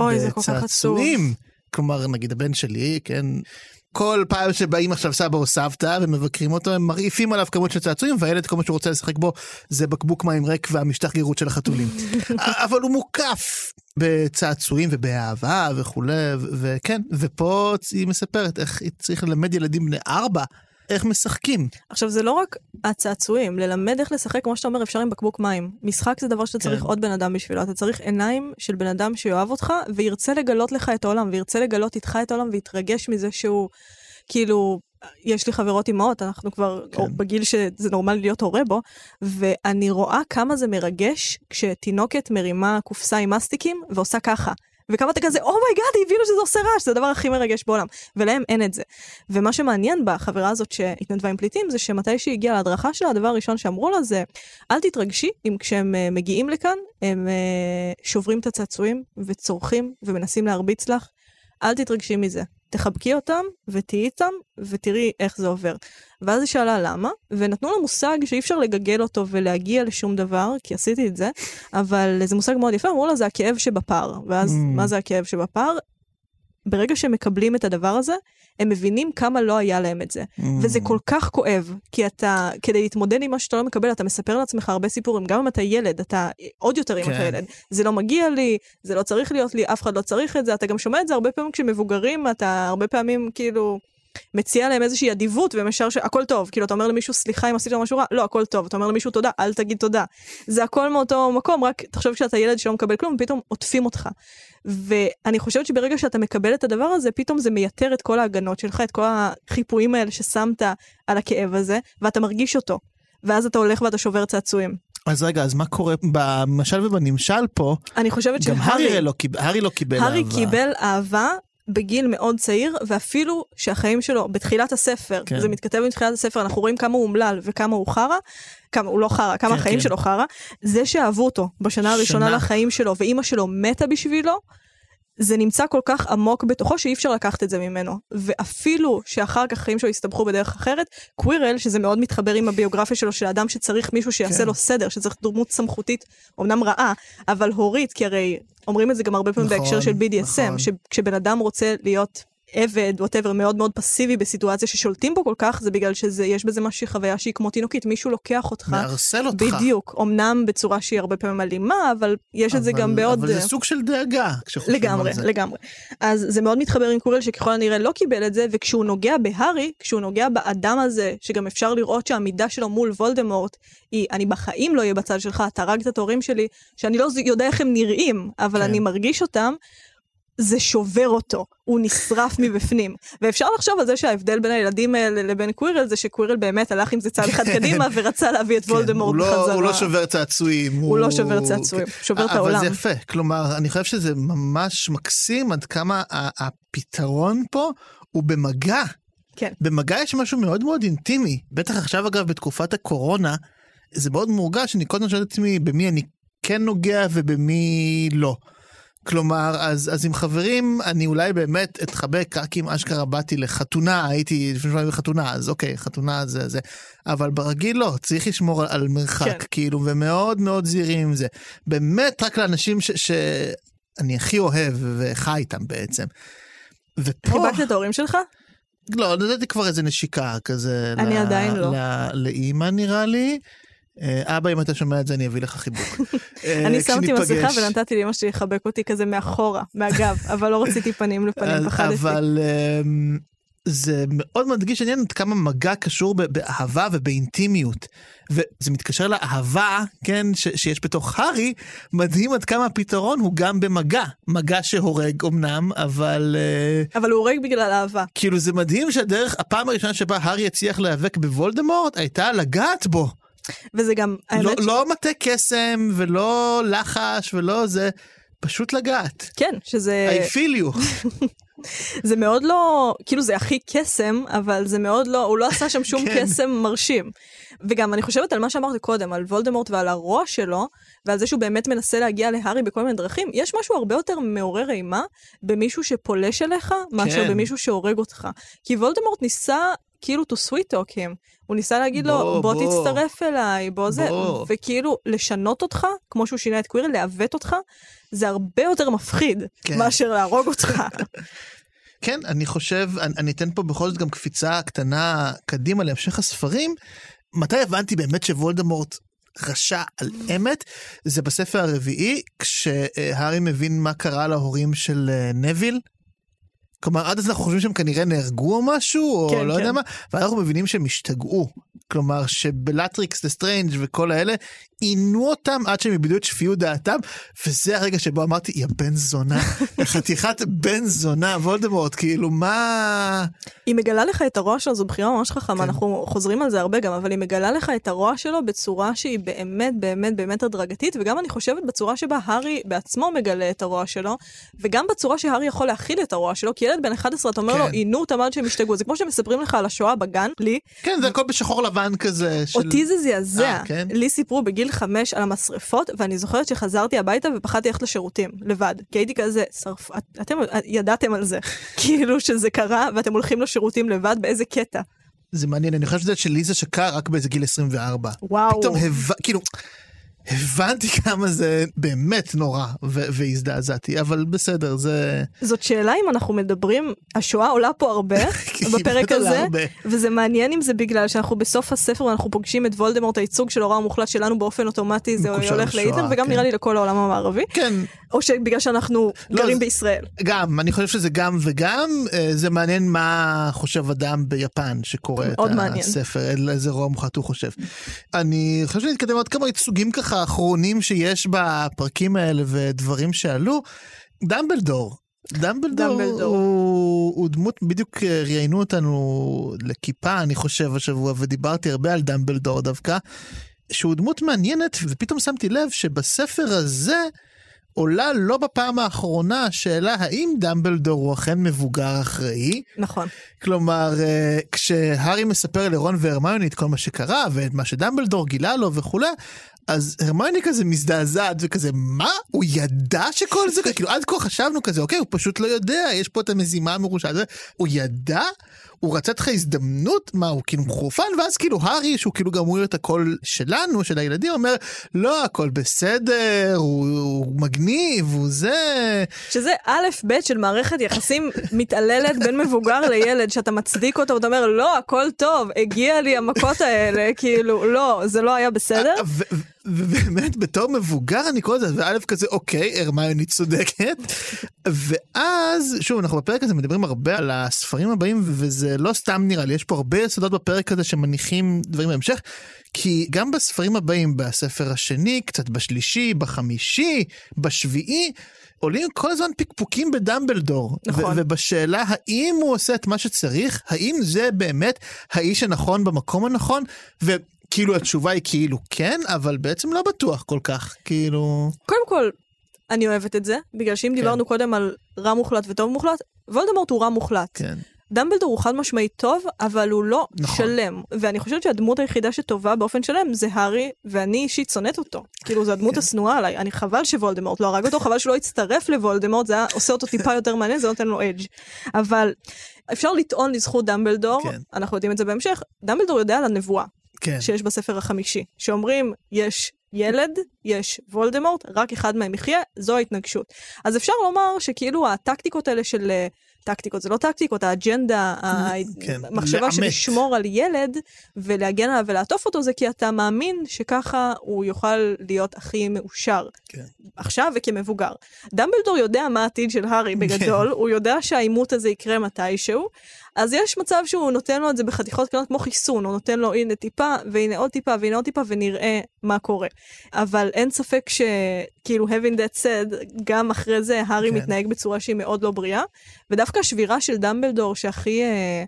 אוי, זה כל כך עצוב. כלומר, נגיד הבן שלי, כן, כל פעם שבאים עכשיו סבא או סבתא ומבקרים אותו, הם מרעיפים עליו כמות של צעצועים, והילד, כל מה שהוא רוצה לשחק בו זה בקבוק מים ריק והמשטח גירות של החתולים. [LAUGHS] אבל הוא מוקף בצעצועים ובאהבה וכולי, וכן, ופה היא מספרת איך היא צריך ללמד ילדים בני ארבע. איך משחקים. עכשיו, זה לא רק הצעצועים, ללמד איך לשחק, כמו שאתה אומר, אפשר עם בקבוק מים. משחק זה דבר שאתה כן. צריך עוד בן אדם בשבילו. אתה צריך עיניים של בן אדם שיאהב אותך, וירצה לגלות לך את העולם, וירצה לגלות איתך את העולם, ויתרגש מזה שהוא, כאילו, יש לי חברות אימהות, אנחנו כבר כן. כן. בגיל שזה נורמלי להיות הורה בו, ואני רואה כמה זה מרגש כשתינוקת מרימה קופסה עם מסטיקים ועושה ככה. וכמה אתה כזה, oh my god, היא הבינה שזה עושה רעש, זה הדבר הכי מרגש בעולם. ולהם אין את זה. ומה שמעניין בחברה הזאת שהתנדבה עם פליטים, זה שמתי שהיא הגיעה להדרכה שלה, הדבר הראשון שאמרו לה זה, אל תתרגשי אם כשהם אה, מגיעים לכאן, הם אה, שוברים את הצעצועים וצורחים ומנסים להרביץ לך. אל תתרגשי מזה. תחבקי אותם ותהיי איתם ותראי איך זה עובר. ואז היא שאלה למה, ונתנו לה מושג שאי אפשר לגגל אותו ולהגיע לשום דבר, כי עשיתי את זה, אבל זה מושג מאוד יפה, אמרו לה זה הכאב שבפער. ואז Mm. מה זה הכאב שבפער? ברגע שהם מקבלים את הדבר הזה, הם מבינים כמה לא היה להם את זה. Mm. וזה כל כך כואב, כי אתה, כדי להתמודד עם מה שאתה לא מקבל, אתה מספר לעצמך הרבה סיפורים, גם אם אתה ילד, אתה עוד יותר אם כן. אתה ילד. זה לא מגיע לי, זה לא צריך להיות לי, אף אחד לא צריך את זה, אתה גם שומע את זה הרבה פעמים כשמבוגרים, אתה הרבה פעמים כאילו... מציע להם איזושהי אדיבות, ישר שהכל טוב. כאילו, אתה אומר למישהו, סליחה אם עשית משהו רע, לא, הכל טוב. אתה אומר למישהו תודה, אל תגיד תודה. זה הכל מאותו מקום, רק תחשוב שאתה ילד שלא מקבל כלום, פתאום עוטפים אותך. ואני חושבת שברגע שאתה מקבל את הדבר הזה, פתאום זה מייתר את כל ההגנות שלך, את כל החיפויים האלה ששמת על הכאב הזה, ואתה מרגיש אותו. ואז אתה הולך ואתה שובר צעצועים. אז רגע, אז מה קורה במשל ובנמשל פה? אני חושבת גם שהארי... הארי לא הארי לא קיבל הארי אהבה. קיבל אהבה בגיל מאוד צעיר, ואפילו שהחיים שלו, בתחילת הספר, כן. זה מתכתב עם תחילת הספר, אנחנו רואים כמה הוא אומלל וכמה הוא חרא, כמה הוא לא חרא, כמה כן, החיים כן. שלו חרא, זה שאהבו אותו בשנה הראשונה שנה. לחיים שלו, ואימא שלו מתה בשבילו, זה נמצא כל כך עמוק בתוכו שאי אפשר לקחת את זה ממנו. ואפילו שאחר כך החיים שלו הסתבכו בדרך אחרת, קווירל, שזה מאוד מתחבר עם הביוגרפיה שלו של אדם שצריך מישהו שיעשה כן. לו סדר, שצריך דמות סמכותית, אמנם רעה, אבל הורית, כי הרי אומרים את זה גם הרבה פעמים נכון, בהקשר של BDSM, נכון. שכשבן אדם רוצה להיות עבד, ווטאבר, מאוד מאוד פסיבי בסיטואציה ששולטים בו כל כך, זה בגלל שיש בזה משהי חוויה שהיא כמו תינוקית, מישהו לוקח אותך. מערסל אותך. בדיוק, אמנם בצורה שהיא הרבה פעמים אלימה, אבל יש את זה אבל- גם בעוד... אבל זה סוג של דאגה, כשחושבים לגמרי, על זה. לגמרי. אז זה מאוד מתחבר עם קורל שככל הנראה לא קיבל את זה, וכשהוא נוגע בהארי, כשהוא נוגע באדם הזה, שגם אפשר לראות שהעמידה שלו מול וולדמורט היא, אני בחיים לא אהיה בצד שלך, אתה הרגת את ההורים שלי, שאני לא יודע איך הם נראים, אבל כן. אני מרגיש אותם. זה שובר אותו, הוא נשרף מבפנים. ואפשר לחשוב על זה שההבדל בין הילדים האלה לבין קווירל זה שקווירל באמת הלך עם זה צעד אחד קדימה ורצה להביא את כן, וולדמורט הוא לא- בחזרה. הוא לא שובר צעצועים. הוא לא שובר צעצועים, הוא שובר את אבל העולם. זה יפה, כלומר, אני חושב שזה ממש מקסים עד כמה הפתרון פה הוא במגע. כן. במגע יש משהו מאוד מאוד אינטימי, בטח עכשיו אגב בתקופת הקורונה, זה מאוד מורגש, אני קודם שואל את עצמי במי אני כן נוגע ובמי לא. כלומר, אז, אז עם חברים, אני אולי באמת אתחבק רק אם אשכרה באתי לחתונה, הייתי לפני שבועיים בחתונה, אז אוקיי, חתונה זה זה. אבל ברגיל לא, צריך לשמור על, על מרחק, כן. כאילו, ומאוד מאוד זהירים עם זה. באמת רק לאנשים ש, שאני הכי אוהב וחי איתם בעצם. ופה... חיבקת את ההורים שלך? לא, נתתי כבר איזה נשיקה כזה. אני ל- עדיין לא. ל- לאימא נראה לי. אה, אבא, אם אתה שומע את זה, אני אביא לך חיבוק. [LAUGHS] אה, אני שמתי מסכה. ונתתי לאמא שלי לחבק אותי כזה מאחורה, מהגב, אבל לא רציתי פנים לפנים, פחדתי. אבל אמ, זה מאוד מדגיש עניין עד כמה מגע קשור באהבה ובאינטימיות. וזה מתקשר לאהבה, כן, ש- שיש בתוך הארי, מדהים עד כמה הפתרון הוא גם במגע. מגע שהורג אמנם, אבל... אה, אבל הוא הורג בגלל אהבה. כאילו זה מדהים שהדרך, הפעם הראשונה שבה הארי הצליח להיאבק בוולדמורט הייתה לגעת בו. וזה גם, לא, האמת, ש- לא מטה קסם ולא לחש ולא זה, פשוט לגעת. כן, שזה I feel you. [LAUGHS] זה מאוד לא, כאילו זה הכי קסם, אבל זה מאוד לא, הוא לא עשה שם שום [LAUGHS] כן. קסם מרשים. וגם אני חושבת על מה שאמרתי קודם, על וולדמורט ועל הרוע שלו, ועל זה שהוא באמת מנסה להגיע להארי בכל מיני דרכים, יש משהו הרבה יותר מעורר אימה במישהו שפולש אליך, מאשר כן. במישהו שהורג אותך. כי וולדמורט ניסה כאילו to sweet talk him. הוא ניסה להגיד בוא, לו, בוא, בוא. תצטרף אליי, בוא זה, בוא. וכאילו לשנות אותך, כמו שהוא שינה את קווירל, לעוות אותך, זה הרבה יותר מפחיד כן. מאשר להרוג אותך. [LAUGHS] כן, אני חושב, אני, אני אתן פה בכל זאת גם קפיצה קטנה קדימה להמשך הספרים. מתי הבנתי באמת שוולדמורט רשע על אמת? זה בספר הרביעי, כשהארי מבין מה קרה להורים של אה, נביל. כלומר, עד אז אנחנו חושבים שהם כנראה נהרגו או משהו, או כן, לא כן. יודע מה, ואנחנו מבינים שהם השתגעו. כלומר, שבלטריקס לסטריינג' וכל האלה, עינו אותם עד שהם איבדו את שפיות דעתם, וזה הרגע שבו אמרתי, יא בן זונה, [LAUGHS] חתיכת בן זונה, וולדמורט, כאילו, מה... היא מגלה לך את הרוע שלו, זו בחירה ממש חכמה, כן. אנחנו חוזרים על זה הרבה גם, אבל היא מגלה לך את הרוע שלו בצורה שהיא באמת באמת באמת הדרגתית, וגם אני חושבת בצורה שבה הארי בעצמו מגלה את הרוע שלו, וגם בצורה שהארי יכול להכיל את הרוע שלו, כי ילד בן 11, אתה אומר כן. לו, עינו אותם עד שהם השתגעו, זה כמו שמספרים לך על השואה בגן, לי, כן, זה הכל בשחור לבן כזה. של... אותי זה זעזע. אה, כן? לי סיפרו בגיל חמש על המשרפות, ואני זוכרת שחזרתי הביתה ופחדתי ללכת לשירותים, לבד. כי הייתי כזה, שרפ... את- אתם ידעתם על זה. [LAUGHS] כאילו שזה קרה, ואתם הולכים לשירותים לבד, באיזה קטע. זה מעניין, אני חושב שזה שליזה שקע רק באיזה גיל 24. וואו. פתאום הבא, כאילו, הבנתי כמה זה באמת נורא, והזדעזעתי, אבל בסדר, זה... זאת שאלה אם אנחנו מדברים, השואה עולה פה הרבה [LAUGHS] היא בפרק הזה, הרבה. וזה מעניין אם זה בגלל שאנחנו בסוף הספר ואנחנו פוגשים את וולדמורט, הייצוג של הרוע המוחלט שלנו באופן אוטומטי, זה הולך להיטלר, וגם כן. נראה לי לכל העולם המערבי, כן, או שבגלל שאנחנו לא, גרים זה- בישראל. גם, אני חושב שזה גם וגם, אה, זה מעניין מה חושב אדם ביפן שקורא את מעניין. הספר, איזה רוע מוחלט הוא חושב. אני חושב שנתקדם עוד כמה ייצוגים ככה אחרונים שיש בפרקים האלה ודברים שעלו. דמבלדור. דמבלדור, דמבלדור. הוא, הוא דמות, בדיוק אה, ראיינו אותנו לכיפה, אני חושב, השבוע, ודיברתי הרבה על דמבלדור דווקא, שהוא דמות מעניינת, ופתאום שמתי לב שבספר הזה עולה לא בפעם האחרונה השאלה האם דמבלדור הוא אכן מבוגר אחראי. נכון. כלומר, אה, כשהארי מספר לרון והרמיוני את כל מה שקרה, ואת מה שדמבלדור גילה לו וכולי, אז הרמיוני כזה מזדעזעת וכזה, מה? הוא ידע שכל זה, כאילו עד כה חשבנו כזה, אוקיי, הוא פשוט לא יודע, יש פה את המזימה המרושעת הוא ידע? הוא רצה לך הזדמנות? מה, הוא כאילו מחורפן? ואז כאילו הארי, שהוא כאילו גם רואה את הקול שלנו, של הילדים, אומר, לא, הכל בסדר, הוא, הוא מגניב, הוא זה... שזה א' ב' של מערכת יחסים מתעללת בין מבוגר לילד, שאתה מצדיק אותו ואתה אומר, לא, הכל טוב, הגיע לי המכות האלה, כאילו, לא, זה לא היה בסדר. ו- ו- ובאמת בתור מבוגר אני קורא לזה, וא' כזה אוקיי, הרמיוני צודקת. ואז, שוב, אנחנו בפרק הזה מדברים הרבה על הספרים הבאים, וזה לא סתם נראה לי, יש פה הרבה יסודות בפרק הזה שמניחים דברים בהמשך, כי גם בספרים הבאים, בספר השני, קצת בשלישי, בחמישי, בשביעי, עולים כל הזמן פקפוקים בדמבלדור. נכון. ו- ובשאלה האם הוא עושה את מה שצריך, האם זה באמת האיש הנכון במקום הנכון, וכאילו התשובה היא כאילו כן, אבל בעצם לא בטוח כל כך, כאילו... קודם כל, אני אוהבת את זה, בגלל שאם דיברנו קודם על רע מוחלט וטוב מוחלט, וולדמורט הוא רע מוחלט. כן. דמבלדור הוא חד משמעית טוב, אבל הוא לא נכון. שלם. ואני חושבת שהדמות היחידה שטובה באופן שלם זה הארי, ואני אישית שונאת אותו. כאילו, זו כן. הדמות השנואה עליי. אני חבל שוולדמורט לא הרג אותו, חבל שהוא לא הצטרף לוולדמורט, זה היה עושה אותו טיפה [LAUGHS] יותר מעניין, זה נותן לו אדג'. אבל אפשר לטעון לזכות דמבלדור, כן. אנחנו יודעים את זה בהמשך, דמבלדור יודע על הנבואה כן. שיש בספר החמישי, שאומרים, יש ילד, יש וולדמורט, רק אחד מהם יחיה, זו ההתנגשות. אז אפשר לומר שכאילו הטקטיקות האלה של... אה, טקטיקות, זה לא טקטיקות, האג'נדה, [LAUGHS] כן, המחשבה של. לשמור על ילד ולהגן עליו ולעטוף אותו, זה כי אתה מאמין שככה הוא יוכל להיות הכי מאושר. כן. עכשיו וכמבוגר. דמבלדור יודע מה העתיד של הארי [LAUGHS] בגדול, הוא יודע שהעימות הזה יקרה מתישהו, אז יש מצב שהוא נותן לו את זה בחתיכות קטנות כמו חיסון, הוא נותן לו הנה טיפה, והנה עוד טיפה, והנה עוד טיפה, ונראה מה קורה. אבל אין ספק שכאילו having that said, גם אחרי זה הארי כן. מתנהג בצורה שהיא מאוד לא בריאה, ודווקא השבירה של דמבלדור שהכי... אה,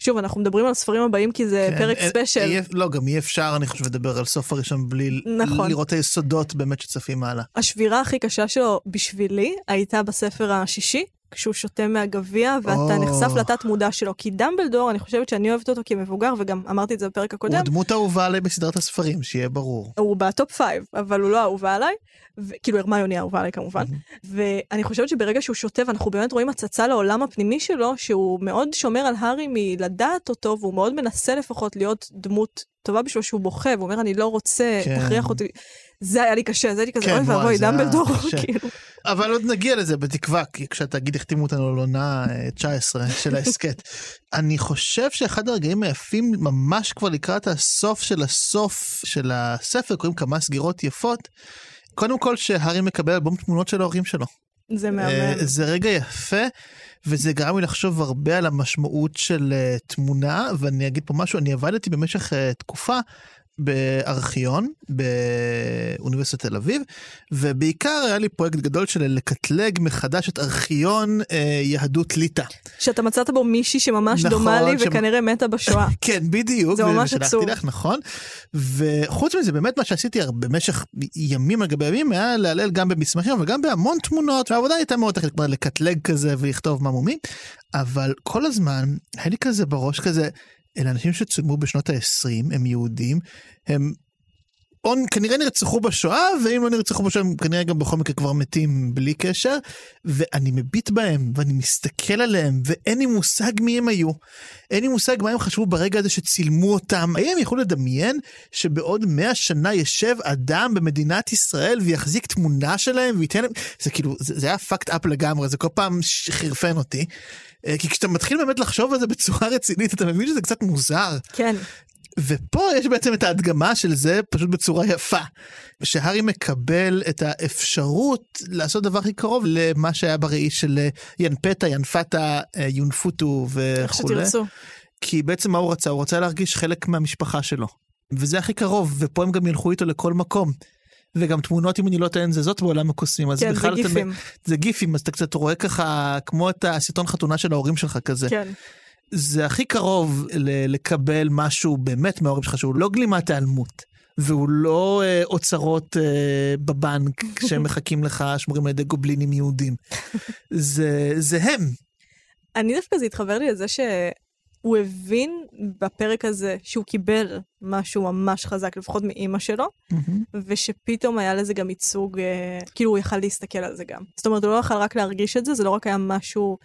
שוב, אנחנו מדברים על הספרים הבאים כי זה כן, פרק אין- ספיישל. אי- לא, גם אי אפשר, אני חושב, לדבר על סוף הראשון בלי נכון. לראות היסודות באמת שצפים הלאה. השבירה הכי קשה שלו בשבילי הייתה בספר השישי, כשהוא שותה מהגביע ואתה או. נחשף לתת מודע שלו. כי דמבלדור, אני חושבת שאני אוהבת אותו כמבוגר, וגם אמרתי את זה בפרק הוא הקודם, הדמות האהובה עליי בסדרת הספרים, שיהיה ברור. הוא ב top five, אבל הוא לא אהובה עליי, ו- כאילו הרמיוני אהובה עליי כמובן, ואני חושבת שברגע שהוא שותה ואנחנו באמת רואים הצצה לעולם הפנימי שלו, שהוא מאוד שומר על הארי מלדעת אותו, והוא מאוד מנסה לפחות להיות דמות טובה בשבילו שהוא בוכה, והוא אומר אני לא רוצה, כן. תכריח אותי. זה היה לי קשה, זה הייתי כזה, כן, אוי ואבוי, דמבלדור. [LAUGHS] כאילו. אבל עוד נגיע לזה בתקווה, כי כשהתאגיד החתימו אותנו על עונה אה, 19 [LAUGHS] של ההסכת. אני חושב שאחד הרגעים היפים ממש כבר לקראת הסוף של הסוף של הספר, קוראים כמה סגירות יפות. קודם כל שהארי מקבל אלבום תמונות של ההורים שלו. זה אה, מהמם. זה רגע יפה, וזה גרם לי לחשוב הרבה על המשמעות של אה, תמונה, ואני אגיד פה משהו, אני עבדתי במשך אה, תקופה בארכיון באוניברסיטת תל אביב, ובעיקר היה לי פרויקט גדול של לקטלג מחדש את ארכיון אה, יהדות ליטא. שאתה מצאת בו מישהי שממש נכון, דומה לי שמ- וכנראה מתה בשואה. [LAUGHS] כן, בדיוק. זה ממש עצוב. לך, נכון. וחוץ מזה, באמת מה שעשיתי במשך ימים על גבי ימים היה להלל גם במסמכים, אבל גם בהמון תמונות, והעבודה הייתה מאוד טכנית, כלומר לקטלג כזה ולכתוב מה מומים, אבל כל הזמן היה לי כזה בראש כזה, אלה אנשים שצולמו בשנות ה-20, הם יהודים, הם או כנראה נרצחו בשואה, ואם לא נרצחו בשואה, הם כנראה גם בכל מקרה כבר מתים בלי קשר, ואני מביט בהם, ואני מסתכל עליהם, ואין לי מושג מי הם היו. אין לי מושג מה הם חשבו ברגע הזה שצילמו אותם. האם הם יכלו לדמיין שבעוד מאה שנה ישב אדם במדינת ישראל ויחזיק תמונה שלהם וייתן להם... זה כאילו, זה, זה היה fucked up לגמרי, זה כל פעם חירפן אותי. אה, כי כשאתה מתחיל באמת לחשוב על זה בצורה רצינית, אתה מבין שזה קצת מוזר. כן. ופה יש בעצם את ההדגמה של זה פשוט בצורה יפה. שהארי מקבל את האפשרות לעשות דבר הכי קרוב למה שהיה בראי של אה, ינפתה, ינפתה, אה, יונפוטו וכולי. איך שתרצו. כי בעצם מה הוא רצה? הוא רצה להרגיש חלק מהמשפחה שלו. וזה הכי קרוב, ופה הם גם ילכו איתו לכל מקום. וגם תמונות, אם אני לא טועה, זה זאת בעולם הקוסמים. כן, זה גיפים. אתה, זה גיפים, אז אתה קצת רואה ככה, כמו את הסרטון חתונה של ההורים שלך כזה. כן. זה הכי קרוב ל- לקבל משהו באמת מההורים שלך, שהוא לא גלימת היעלמות. והוא לא אה, אוצרות אה, בבנק [LAUGHS] שהם מחכים לך, שמורים על ידי גובלינים יהודים. זה, זה הם. אני דווקא זה התחבר לי לזה שהוא הבין בפרק הזה שהוא קיבל משהו ממש חזק, לפחות מאימא שלו, ושפתאום היה לזה גם ייצוג, אה, כאילו הוא יכל להסתכל על זה גם. זאת אומרת, הוא לא יכל רק להרגיש את זה, זה לא רק היה משהו...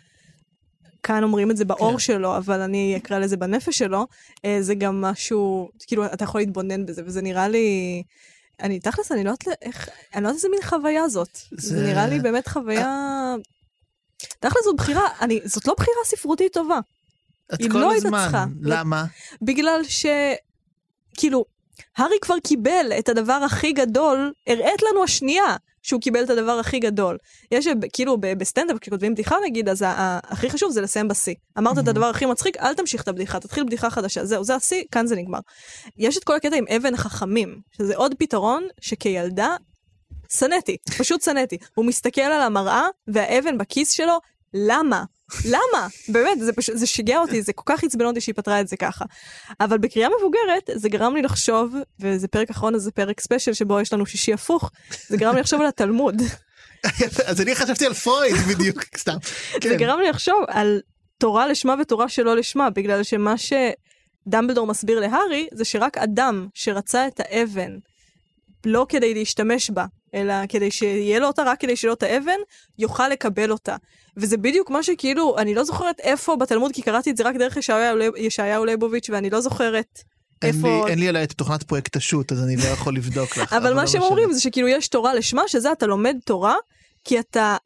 כאן אומרים את זה באור כן. שלו, אבל אני אקרא לזה בנפש שלו, אה, זה גם משהו, כאילו, אתה יכול להתבונן בזה, וזה נראה לי... אני תכלס, אני לא יודעת איך, אני לא יודעת איזה מין חוויה זאת. זה, זה- נראה לי באמת חוויה... תכלס זאת בחירה, אני, זאת לא בחירה ספרותית טובה. את כל לא הזמן. צריכה. למה? בגלל ש... כאילו, הארי כבר קיבל את הדבר הכי גדול, הראית לנו השנייה שהוא קיבל את הדבר הכי גדול. יש כאילו בסטנדאפ, כשכותבים בדיחה נגיד, אז הכי חשוב זה לסיים בשיא. אמרת את הדבר הכי מצחיק, אל תמשיך את הבדיחה, תתחיל בדיחה חדשה. זהו, זה השיא, כאן זה נגמר. יש את כל הקטע עם אבן חכמים, שזה עוד פתרון שכילדה שנאתי, פשוט שנאתי. הוא מסתכל על המראה והאבן בכיס שלו, למה? למה? באמת, זה פשוט, זה שיגע אותי, זה כל כך עצבן אותי שהיא פתרה את זה ככה. אבל בקריאה מבוגרת, זה גרם לי לחשוב, וזה פרק אחרון, אז זה פרק ספיישל שבו יש לנו שישי הפוך, זה גרם לי לחשוב על התלמוד. [LAUGHS] אז אני חשבתי על פרויד [LAUGHS] בדיוק, סתם. זה כן. גרם לי לחשוב על תורה לשמה ותורה שלא לשמה, בגלל שמה שדמבלדור מסביר להארי, זה שרק אדם שרצה את האבן, לא כדי להשתמש בה, אלא כדי שיהיה לו אותה, רק כדי שיהיה לו את האבן, יוכל לקבל אותה. וזה בדיוק מה שכאילו, אני לא זוכרת איפה בתלמוד, כי קראתי את זה רק דרך ישעיהו ליב- ישעיהו ליבוביץ', ואני לא זוכרת אין איפה... לי- אין לי עליה את תוכנת פרויקט השו"ת, אז אני לא יכול לבדוק לך. [LAUGHS] אבל לא מה שהם משנה. אומרים זה שכאילו יש תורה לשמה, שזה אתה לומד תורה, כי אתה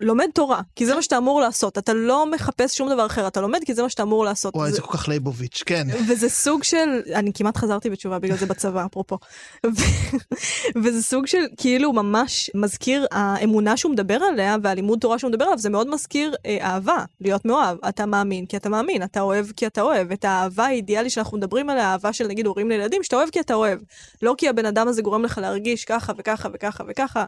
לומד תורה, כי זה מה שאתה אמור לעשות. אתה לא מחפש שום דבר אחר, אתה לומד כי זה מה שאתה אמור לעשות. וואי, זה- זה כל כך לייבוביץ', כן. וזה סוג של, אני כמעט חזרתי בתשובה בגלל זה בצבא, אפרופו. ו- וזה סוג של, כאילו ממש מזכיר, האמונה שהוא מדבר עליה והלימוד תורה שהוא מדבר עליו, זה מאוד מזכיר אה, אהבה, להיות מאוהב. אתה מאמין כי אתה מאמין, אתה אוהב כי אתה אוהב. את האהבה האידיאלית שאנחנו מדברים עליה, האהבה של נגיד הורים לילדים, שאתה אוהב כי אתה אוהב. לא כי הבן אדם הזה גורם לך להרגיש ככה וככה וככה וככה.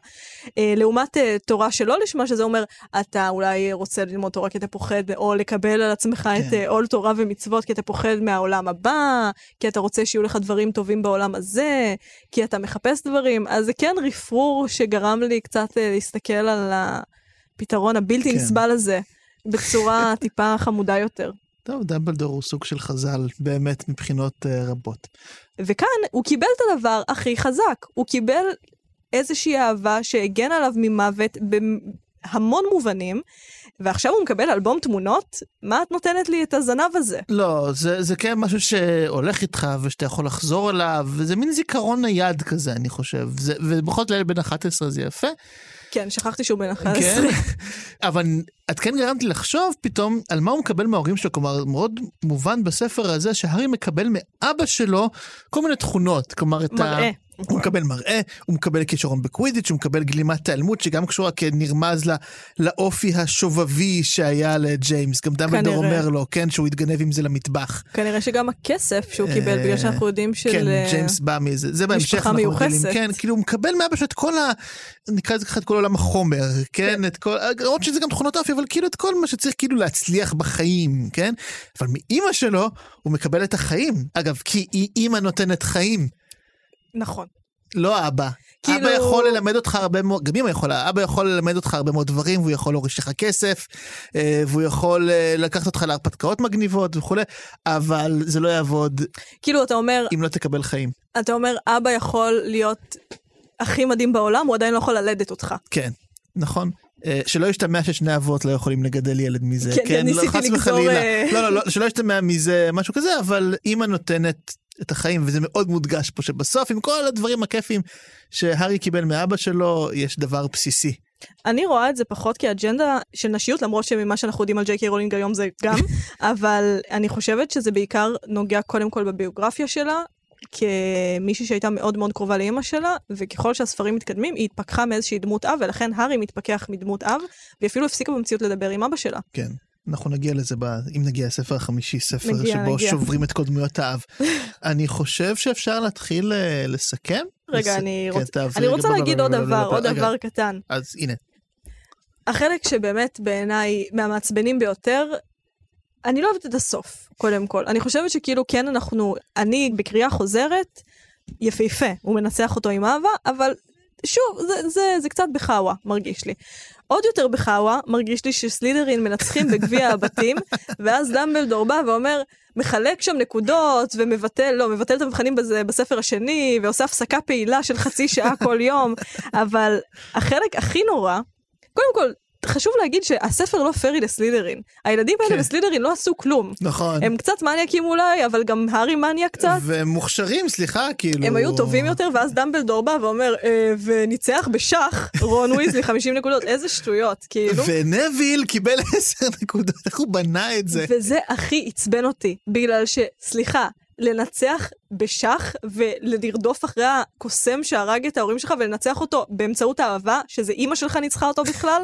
אה, לעומת אה, תורה שלא לשמה, שזה אומר, אתה אולי רוצה ללמוד תורה כי אתה פוחד, או לקבל על עצמך כן. את אה, עול תורה ומצוות כי אתה פוחד מהעולם הבא, כי אתה רוצה שיהיו לך דברים טובים בעולם הזה, כי אתה מחפש דברים. אז זה כן רפרור שגרם לי קצת אה, להסתכל על הפתרון הבלתי כן. נסבל הזה, בצורה [LAUGHS] טיפה חמודה יותר. טוב, דמבלדור הוא סוג של חז"ל, באמת, מבחינות אה, רבות. וכאן הוא קיבל את הדבר הכי חזק. הוא קיבל איזושהי אהבה שהגנה עליו ממוות בהמון מובנים, ועכשיו הוא מקבל אלבום תמונות, מה את נותנת לי את הזנב הזה? לא, זה, זה כן משהו שהולך איתך ושאתה יכול לחזור אליו, וזה מין זיכרון נייד כזה, אני חושב. זה, ובכל זאת לילד בן 11 זה יפה. כן, שכחתי שהוא בן 11. כן, [LAUGHS] אבל את כן גרמת לי לחשוב פתאום על מה הוא מקבל מההורים שלו, כלומר מאוד מובן בספר הזה שהארי מקבל מאבא שלו כל מיני תכונות, כלומר את ה... הוא מקבל מראה, הוא מקבל כישרון בקווידיץ', הוא מקבל גלימת היעלמות שגם קשורה כנרמז לה, לאופי השובבי שהיה לג'יימס, גם דמבלדור. אומר לו, כן, שהוא יתגנב עם זה למטבח. כנראה שגם הכסף שהוא קיבל, אה, בגלל שאנחנו יודעים של... כן, אה, ג'יימס בא מזה, זה בהמשך אנחנו מיוחסת. כן, כאילו הוא מקבל מאבא שלו את כל ה... נקרא לזה ככה את כל עולם החומר, כן, את כל, למרות שזה גם תכונות אופי, אבל כאילו את כל מה שצריך כאילו להצליח בחיים, כן? אבל מאימא שלו הוא מקבל את החיים. אגב, כי היא אימא נותנת חיים, נכון. לא האבא. כאילו... אבא יכול ללמד אותך הרבה מאוד, גם אמא יכולה, אבא יכול ללמד אותך הרבה מאוד דברים, והוא יכול להוריש לך כסף, אה, והוא יכול אה, לקחת אותך להרפתקאות מגניבות וכולי, אבל זה לא יעבוד כאילו, אתה אומר, אם לא תקבל חיים. אתה אומר, אבא יכול להיות הכי מדהים בעולם, הוא עדיין לא יכול ללדת אותך. כן, נכון. אה, שלא ישתמע ששני אבות לא יכולים לגדל ילד מזה. כן, כן, ניסיתי לא, חס וחלילה. לא, לא, לא, שלא ישתמע מזה משהו כזה, אבל אימא נותנת את החיים, וזה מאוד מודגש פה, שבסוף, עם כל הדברים הכיפים שהארי קיבל מאבא שלו, יש דבר בסיסי. אני רואה את זה פחות כאג'נדה של נשיות, למרות שממה שאנחנו יודעים על ג'יי קיי רולינג היום זה גם, [LAUGHS] אבל אני חושבת שזה בעיקר נוגע קודם כל בביוגרפיה שלה, כמישהי שהייתה מאוד מאוד קרובה לאימא שלה, וככל שהספרים מתקדמים, היא התפכחה מאיזושהי דמות אב, ולכן הארי מתפכח מדמות אב, והיא אפילו הפסיקה במציאות לדבר עם אבא שלה. כן. אנחנו נגיע לזה, ב... אם נגיע לספר החמישי, ספר נגיע, שבו נגיע. שוברים את כל דמויות האב. [LAUGHS] אני חושב שאפשר להתחיל אה, לסכם. רגע, לס- אני, כן, רוצ... תעברי אני רוצה להגיד עוד דבר, עוד דבר קטן. אז הנה, החלק שבאמת בעיניי מהמעצבנים ביותר, אני לא אוהבת את הסוף, קודם כל. אני חושבת שכאילו כן אנחנו, אני בקריאה חוזרת, יפהפה, הוא מנצח אותו עם אהבה, אבל שוב, זה, זה, זה קצת בחאווה, מרגיש לי. עוד יותר בחאווה, מרגיש לי שסלידרין מנצחים בגביע [LAUGHS] הבתים, ואז דמבלדור בא ואומר, מחלק שם נקודות, ומבטל, לא, מבטל את המבחנים בזה, בספר השני, ועושה הפסקה פעילה של חצי שעה כל יום, [LAUGHS] אבל החלק הכי נורא, קודם כל, חשוב להגיד שהספר לא פרי לסלידרין. הילדים האלה כן. בסלידרין לא עשו כלום. נכון. הם קצת מניאקים אולי, אבל גם הארי מניאק קצת. והם מוכשרים, סליחה, כאילו... הם היו טובים יותר, ואז דמבלדור בא ואומר, אה, וניצח בשח רון ויזלי [LAUGHS] 50 נקודות, איזה שטויות, כאילו. ונביל קיבל [LAUGHS] עשר נקודות, איך הוא בנה את זה? וזה הכי עצבן אותי, בגלל ש... סליחה, לנצח בשח ולרדוף אחרי הקוסם שהרג את ההורים שלך ולנצח אותו באמצעות האהבה, שזה אימא שלך ניצחה אותו בכלל,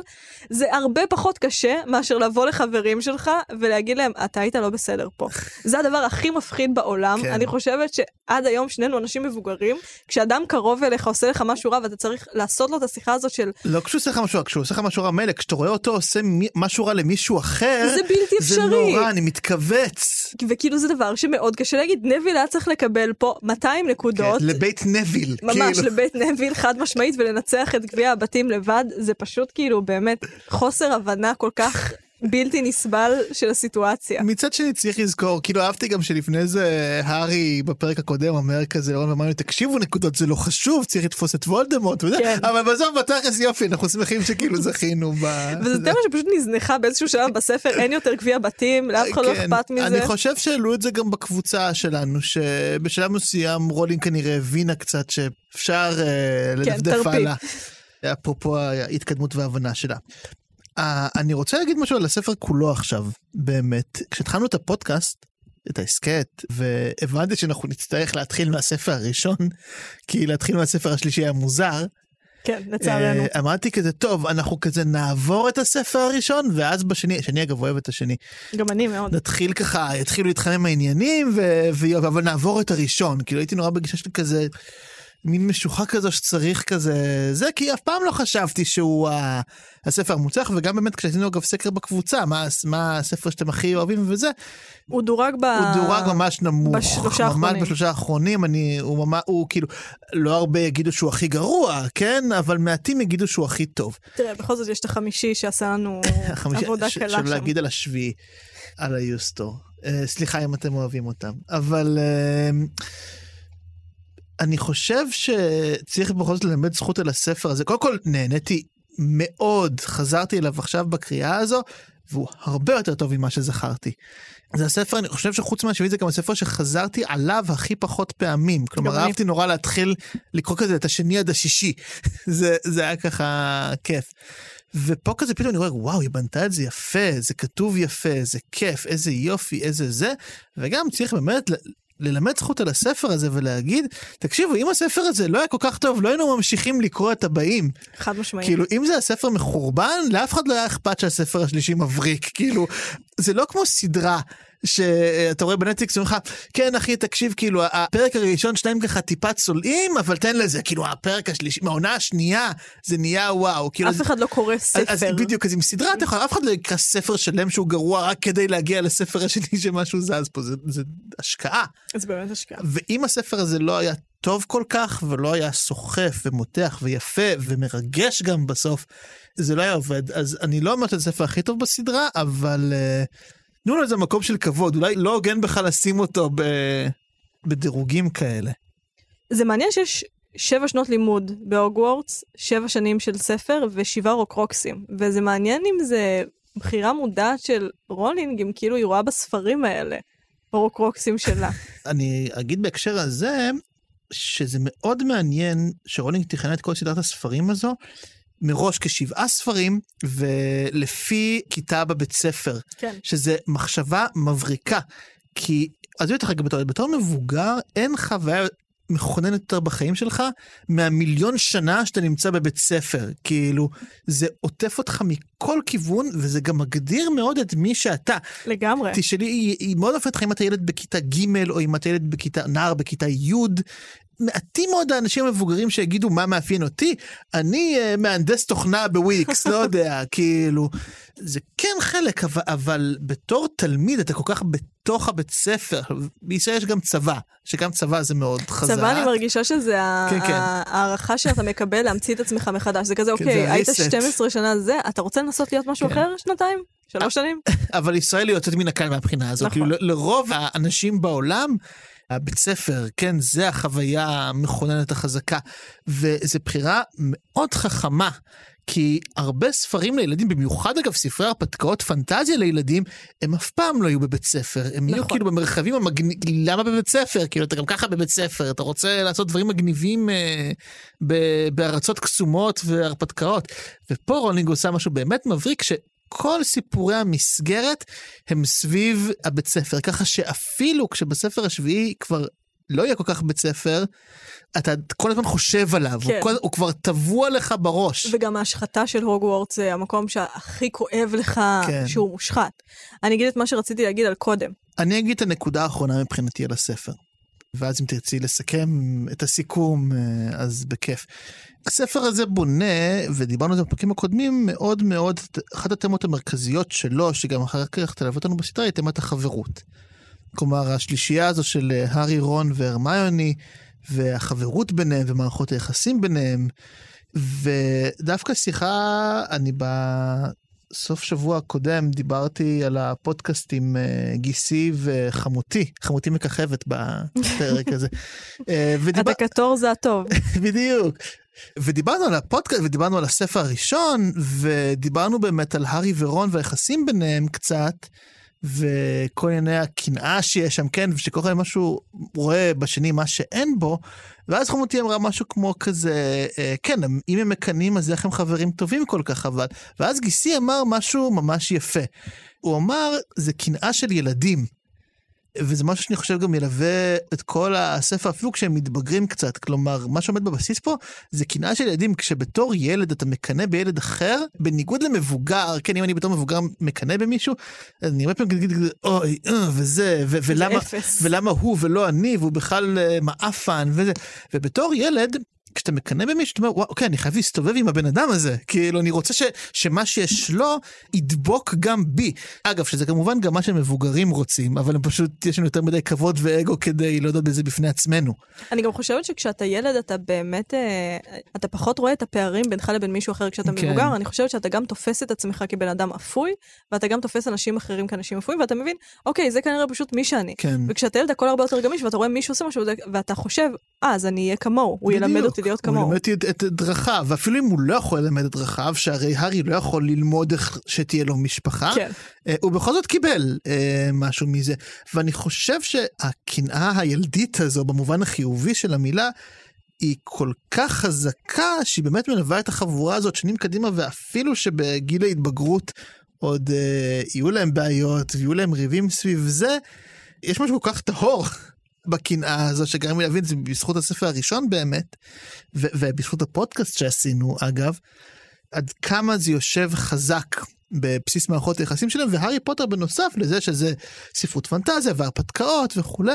זה הרבה פחות קשה מאשר לבוא לחברים שלך ולהגיד להם, אתה היית לא בסדר פה. זה הדבר הכי מפחיד בעולם. כן. אני חושבת שעד היום שנינו אנשים מבוגרים, כשאדם קרוב אליך עושה לך משהו רע ואתה צריך לעשות לו את השיחה הזאת של לא כשהוא עושה לך משהו רע, כשהוא עושה לך משהו רע מילא, כשאתה רואה אותו עושה משהו רע למישהו אחר, זה בלתי זה אפשרי. נורא, אני מתכווץ. וכאילו זה דבר שמאוד קשה להגיד, נביל היה צריך לקבל פה 200 נקודות. כן, לבית נביל. ממש כאילו. לבית נביל חד משמעית ולנצח את גביע הבתים לבד זה פשוט כאילו באמת חוסר הבנה כל כך [LAUGHS] בלתי נסבל של הסיטואציה. מצד שני צריך לזכור, כאילו אהבתי גם שלפני זה הארי בפרק הקודם אומר כזה, רון ואמרנו, תקשיבו נקודות זה לא חשוב, צריך לתפוס את וולדמורט, וזה, כן. אבל בסוף בתכלס יופי, אנחנו שמחים שכאילו זכינו ב... וזו תמה שפשוט נזנחה באיזשהו שלב בספר, אין יותר גביע בתים, לאף אחד לא כן, אכפת מזה. אני חושב שהעלו את זה גם בקבוצה שלנו, שבשלב מסוים רולינג כנראה הבינה קצת שאפשר אה, לדפדף כן, תרפי. הלאה, אפרופו ההתקדמות וההבנה שלה. אה, אני רוצה להגיד משהו על הספר כולו עכשיו, באמת. כשהתחלנו את הפודקאסט, את ההסכת, והבנתי שאנחנו נצטרך להתחיל מהספר הראשון, [LAUGHS] כי להתחיל מהספר השלישי היה מוזר. כן, לצערנו. אה, אמרתי כזה, טוב, אנחנו כזה נעבור את הספר הראשון, ואז בשני, שאני אגב אוהב את השני, גם אני מאוד. נתחיל ככה, יתחילו להתחמם העניינים, ו... ו... אבל נעבור את הראשון. כאילו הייתי נורא בגישה שלי כזה, מין משוכה כזו שצריך כזה, זה כי אף פעם לא חשבתי שהוא ה... הספר המוצלח, וגם באמת כשעשינו אגב סקר בקבוצה, מה, מה הספר שאתם הכי אוהבים וזה, הוא דורג ב... הוא דורג ממש נמוך. בשלושה ממש האחרונים. בשלושה האחרונים, אני, הוא ממש, הוא כאילו, לא הרבה יגידו שהוא הכי גרוע, כן? אבל מעטים יגידו שהוא הכי טוב. תראה, בכל זאת יש את החמישי שעשה לנו [LAUGHS] החמישי- עבודה קלה שם. להגיד על השביעי, על היוסטור. אה, סליחה אם אתם אוהבים אותם. אבל אה, אני חושב שצריך בכל זאת ללמד זכות על הספר הזה. קודם כל, נהניתי מאוד, חזרתי אליו עכשיו בקריאה הזו, והוא הרבה יותר טוב ממה שזכרתי. זה הספר, אני חושב שחוץ מהשביעי זה גם הספר שחזרתי עליו הכי פחות פעמים. כלומר, גם אני. אהבתי נורא להתחיל לקרוא כזה את השני עד השישי. [LAUGHS] זה, זה היה ככה כיף. ופה כזה פתאום אני רואה, וואו, היא בנתה את זה יפה, זה כתוב יפה, זה כיף, איזה יופי, איזה זה. וגם צריך באמת ללמד זכות על הספר הזה ולהגיד, תקשיבו, אם הספר הזה לא היה כל כך טוב, לא היינו ממשיכים לקרוא את הבאים. חד משמעית. כאילו, אם זה הספר מחורבן, לאף אחד לא היה אכפת שהספר השלישי מבריק. כאילו, זה לא כמו סדרה. שאתה רואה בנטפליקס, אומרים לך, כן אחי, תקשיב, כאילו, הפרק הראשון שלהם ככה טיפה צולעים, אבל תן לזה, כאילו, הפרק השלישי, מהעונה השנייה, זה נהיה וואו. כאילו, אף אחד לא קורא אז, אז ספר. בדיוק, אז עם סדרה אתה יכול, אף אחד לא יקרא ספר שלם שהוא גרוע רק כדי להגיע לספר השני שמשהו זז פה, זה, זה השקעה. זה באמת השקעה. ואם הספר הזה לא היה טוב כל כך, ולא היה סוחף ומותח ויפה ומרגש גם בסוף, זה לא היה עובד. אז אני לא אומר שזה הספר הכי טוב בסדרה, אבל uh, תנו לו איזה מקום של כבוד, אולי לא הוגן בכלל לשים אותו ב... בדירוגים כאלה. זה מעניין שיש שבע שנות לימוד בהוגוורטס, שבע שנים של ספר ושבעה הורקרוקסים. וזה מעניין אם זה בחירה מודעת של רולינג, אם כאילו היא רואה בספרים האלה, הרוקרוקסים שלה. [LAUGHS] אני אגיד בהקשר הזה, שזה מאוד מעניין שרולינג תכננה את כל סדרת הספרים הזו. מראש כשבעה ספרים, ולפי כיתה בבית ספר. כן. שזה מחשבה מבריקה. כי, אז אני אגיד לך, בתור, בתור מבוגר, אין חוויה מכוננת יותר בחיים שלך מהמיליון שנה שאתה נמצא בבית ספר. כאילו, זה עוטף אותך מכל כיוון, וזה גם מגדיר מאוד את מי שאתה. לגמרי. תשאלי, היא, היא מאוד אופנת לך אם אתה ילד בכיתה ג' או אם אתה ילד בכיתה, נער בכיתה י'. מעטים מאוד האנשים המבוגרים שיגידו מה מאפיין אותי, אני uh, מהנדס תוכנה בוויקס, לא יודע, [LAUGHS] כאילו, זה כן חלק, אבל, אבל בתור תלמיד אתה כל כך בתוך הבית ספר, בישראל יש גם צבא, שגם צבא זה מאוד חזק. צבא אני מרגישה שזה כן, כן. הערכה שאתה מקבל להמציא את עצמך מחדש, זה כזה כן, אוקיי, זה היית reset. 12 שנה זה, אתה רוצה לנסות להיות משהו כן. אחר שנתיים? שלוש שנים? אבל ישראל היא יוצאת מן הכלל מהבחינה הזאת. נכון. כאילו, לרוב האנשים בעולם, הבית ספר, כן, זה החוויה המכוננת החזקה. וזו בחירה מאוד חכמה, כי הרבה ספרים לילדים, במיוחד אגב ספרי הרפתקאות פנטזיה לילדים, הם אף פעם לא יהיו בבית ספר. הם יהיו נכון. כאילו במרחבים המגניבים, למה בבית ספר? כאילו, אתה גם ככה בבית ספר, אתה רוצה לעשות דברים מגניבים אה, ב- בארצות קסומות והרפתקאות. ופה רולינג עושה משהו באמת מבריק, ש... כל סיפורי המסגרת הם סביב הבית ספר, ככה שאפילו כשבספר השביעי כבר לא יהיה כל כך בית ספר, אתה כל הזמן חושב עליו, כן. הוא, כל, הוא כבר טבוע לך בראש. וגם ההשחתה של הוגוורטס זה המקום שהכי כואב לך כן. שהוא מושחת. אני אגיד את מה שרציתי להגיד על קודם. אני אגיד את הנקודה האחרונה מבחינתי על הספר, ואז אם תרצי לסכם את הסיכום, אה, אז בכיף. הספר הזה בונה, ודיברנו על זה בפרקים הקודמים, מאוד מאוד, אחת התמות המרכזיות שלו, שגם אחר כך תלווה אותנו בסדרה, היא תמת החברות. כלומר, השלישייה הזו של אה, הארי, רון והרמיוני, והחברות ביניהם ומערכות היחסים ביניהם, ודווקא שיחה, אני בסוף שבוע הקודם דיברתי על הפודקאסט עם uh, גיסי וחמותי, חמותי מככבת בפרק הזה. [LAUGHS] אה, ודיבר... הדקטור זה הטוב. [LAUGHS] בדיוק. ודיברנו על הפודקאסט, ודיברנו על הספר הראשון, ודיברנו באמת על הארי ורון והיחסים ביניהם קצת, וכל ענייני הקנאה שיש שם, כן, ושכל אחד משהו רואה בשני מה שאין בו, ואז חמותי אמרה משהו כמו כזה, אה, כן, אם הם מקנאים אז איך הם חברים טובים כל כך, אבל... ואז גיסי אמר משהו ממש יפה. הוא אמר, זה קנאה של ילדים. וזה משהו שאני חושב גם ילווה את כל הספר, אפילו כשהם מתבגרים קצת. כלומר, מה שעומד בבסיס פה זה קנאה של ילדים. כשבתור ילד אתה מקנא בילד אחר, בניגוד למבוגר, כן, אם אני בתור מבוגר מקנא במישהו, אני הרבה פעמים אגיד, אוי, אה, וזה, ולמה. ולמה הוא ולא אני, והוא בכלל אה, מעפן, וזה. ובתור ילד, כשאתה מקנא במישהו, אתה אומר, וואו, אוקיי, אני חייב להסתובב עם הבן אדם הזה. כאילו, אני רוצה ש, שמה שיש לו ידבוק גם בי. אגב, שזה כמובן גם מה שמבוגרים רוצים, אבל הם פשוט, יש לנו יותר מדי כבוד ואגו כדי להודות בזה בפני עצמנו. אני גם חושבת שכשאתה ילד אתה באמת, אה, אתה פחות רואה את הפערים בינך לבין מישהו אחר כשאתה כן. מבוגר. אני חושבת שאתה גם תופס את עצמך כבן אדם אפוי, ואתה גם תופס אנשים אחרים כאנשים אפויים, ואתה מבין, אוקיי, זה כנראה פשוט מי שאני. כן. וכשאתה ילד הכל הרבה יותר גמיש, ואתה רואה מישהו עושה משהו, ואתה חושב, אה, אז אני אהיה כמוהו, הוא ילמד. אותי להיות הוא כמוהו. אותי את, את דרכיו, ואפילו אם הוא לא יכול ללמד את דרכיו, שהרי הארי לא יכול ללמוד איך שתהיה לו משפחה, כן. אה, הוא בכל זאת קיבל אה, משהו מזה. ואני חושב שהקנאה הילדית הזו, במובן החיובי של המילה, היא כל כך חזקה, שהיא באמת מלווה את החבורה הזאת שנים קדימה, ואפילו שבגיל ההתבגרות עוד אה, יהיו להם בעיות ויהיו להם ריבים סביב זה, יש משהו כל כך טהור בקנאה הזו שגרם לי להבין את זה בזכות הספר הראשון באמת, ו- ובזכות הפודקאסט שעשינו אגב, עד כמה זה יושב חזק בבסיס מערכות היחסים שלהם, והארי פוטר בנוסף לזה שזה ספרות פנטזיה והרפתקאות וכולי,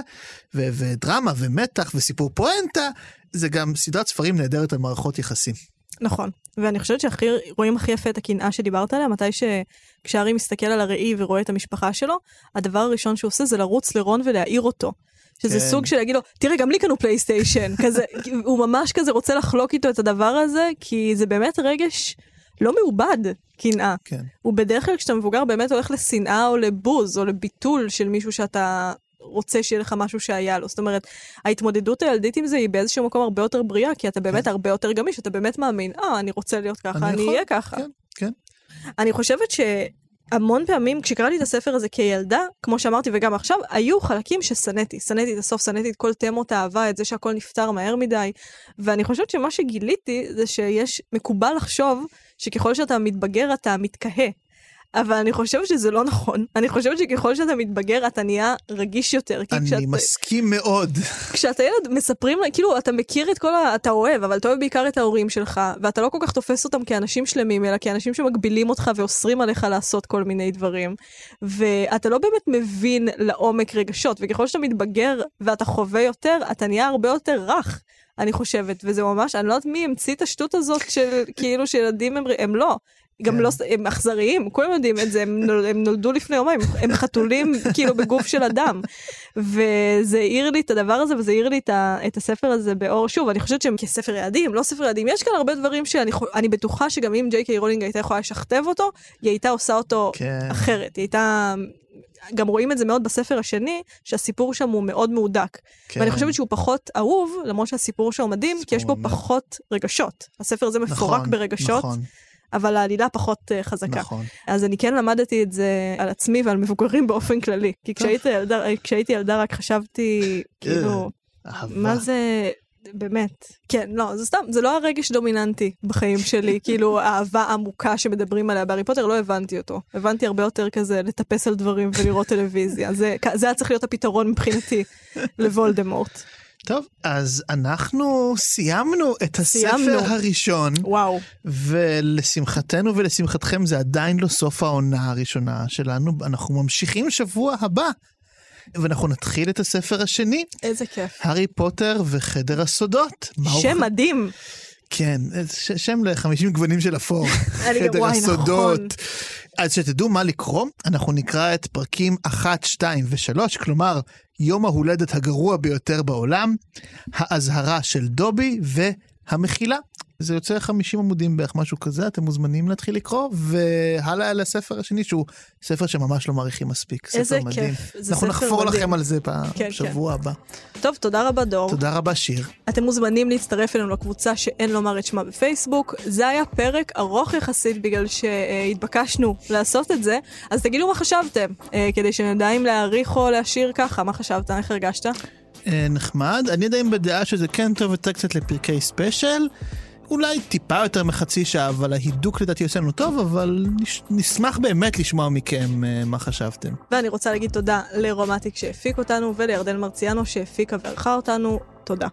ו- ודרמה ומתח וסיפור פואנטה, זה גם סדרת ספרים נהדרת על מערכות יחסים. נכון. ואני חושבת שהכי, רואים הכי יפה את הקנאה שדיברת עליה, מתי שכשהארי מסתכל על הראי ורואה את המשפחה שלו, הדבר הראשון שהוא עושה זה לרוץ לרון ולהעיר אותו. שזה כן. סוג של להגיד לו, תראה, גם לי קנו פלייסטיישן. [LAUGHS] כזה, הוא ממש כזה רוצה לחלוק איתו את הדבר הזה, כי זה באמת רגש לא מעובד, קנאה. כן. הוא בדרך כלל כשאתה מבוגר באמת הולך לשנאה או לבוז או לביטול של מישהו שאתה רוצה שיהיה לך משהו שהיה לו. זאת אומרת, ההתמודדות הילדית עם זה היא באיזשהו מקום הרבה יותר בריאה, כי אתה באמת הרבה יותר גמיש, אתה באמת מאמין, אה, אני רוצה להיות ככה, אני יכול- אהיה ככה. כן, כן. אני חושבת שהמון פעמים כשקראתי את הספר הזה כילדה, כמו שאמרתי וגם עכשיו, היו חלקים ששנאתי. שנאתי את הסוף, שנאתי את כל תמות האהבה, את זה שהכל נפתר מהר מדי. ואני חושבת שמה שגיליתי זה שיש, מקובל לחשוב שככל שאתה מתבגר אתה מתקהה. אבל אני חושבת שזה לא נכון. אני חושבת שככל שאתה מתבגר אתה נהיה רגיש יותר. אני כשאת- מסכים מאוד. כשאתה ילד מספרים, כאילו, אתה מכיר את כל ה... אתה אוהב, אבל אתה אוהב בעיקר את ההורים שלך, ואתה לא כל כך תופס אותם כאנשים שלמים, אלא כאנשים שמגבילים אותך ואוסרים עליך לעשות כל מיני דברים. ואתה לא באמת מבין לעומק רגשות, וככל שאתה מתבגר ואתה חווה יותר, אתה נהיה הרבה יותר רך. אני חושבת, וזה ממש, אני לא יודעת מי המציא את השטות הזאת של כאילו שילדים הם, הם לא. גם כן. לא, הם אכזריים, כולם יודעים את זה, הם, נול, הם נולדו לפני יומיים, הם חתולים [LAUGHS] כאילו בגוף של אדם. וזה העיר לי את הדבר הזה, וזה העיר לי את, ה, את הספר הזה באור. שוב, אני חושבת שהם כספר ילדים, לא ספר ילדים, יש כאן הרבה דברים שאני בטוחה שגם אם ג'יי קיי רולינג הייתה יכולה לשכתב אותו, היא הייתה עושה אותו כן. אחרת. היא הייתה... גם רואים את זה מאוד בספר השני, שהסיפור שם הוא מאוד מהודק. כן. ואני חושבת שהוא פחות אהוב, למרות שהסיפור שם מדהים, כי יש בו מאוד. פחות רגשות. הספר הזה מפורק נכון, ברגשות, נכון, אבל העלילה פחות אה, חזקה. נכון. אז אני כן למדתי את זה על עצמי ועל מבוגרים [LAUGHS] באופן כללי. כי כשהייתי ילדה, כשהייתי ילדה רק חשבתי, כאילו, אהבה. מה זה, באמת. כן, לא, זה סתם, זה לא הרגש דומיננטי בחיים שלי, [LAUGHS] כאילו האהבה עמוקה שמדברים עליה בהארי פוטר, לא הבנתי אותו. הבנתי הרבה יותר כזה לטפס על דברים ולראות טלוויזיה. זה, זה היה צריך להיות הפתרון מבחינתי [LAUGHS] לוולדמורט. טוב, אז אנחנו סיימנו את הספר סיימנו. הראשון, וואו. ולשמחתנו ולשמחתכם זה עדיין לא סוף העונה הראשונה שלנו, אנחנו ממשיכים שבוע הבא, ואנחנו נתחיל את הספר השני, איזה כיף. הארי פוטר וחדר הסודות. מה הוא- שם מדהים. כן, ש- שם ל-50 גוונים של אפור. חדר וואי, הסודות. נכון. אז שתדעו מה לקרוא, אנחנו נקרא את פרקים 1, 2 ו-3, כלומר, יום ההולדת הגרוע ביותר בעולם, האזהרה של דובי והמחילה. זה יוצא 50 עמודים בערך, משהו כזה, אתם מוזמנים להתחיל לקרוא, והלאה לספר השני, שהוא ספר שממש לא מעריכים מספיק. ספר איזה מדהים. כיף, זה אנחנו ספר נחפור מדהים. לכם על זה כן. בשבוע הבא. טוב, תודה רבה דור. תודה רבה, שיר. אתם מוזמנים להצטרף אלינו לקבוצה שאין לומר את שמה בפייסבוק. זה היה פרק ארוך יחסית בגלל שהתבקשנו לעשות את זה, אז תגידו מה חשבתם, אה, כדי שנדע אם להעריך או להשאיר ככה. מה חשבת? איך הרגשת? אה, נחמד. אני עדיין בדעה שזה כן טוב יותר קצת לפרקי ספיישל. אולי טיפה יותר מחצי שעה, אבל ההידוק לדעתי עושה לנו טוב, אבל נש- נשמח באמת לשמוע מכם אה, מה חשבתם. ואני רוצה להגיד תודה לרומטיק שהפיק אותנו ולירדן מרציאנו שהפיקה וערכה אותנו. תודה.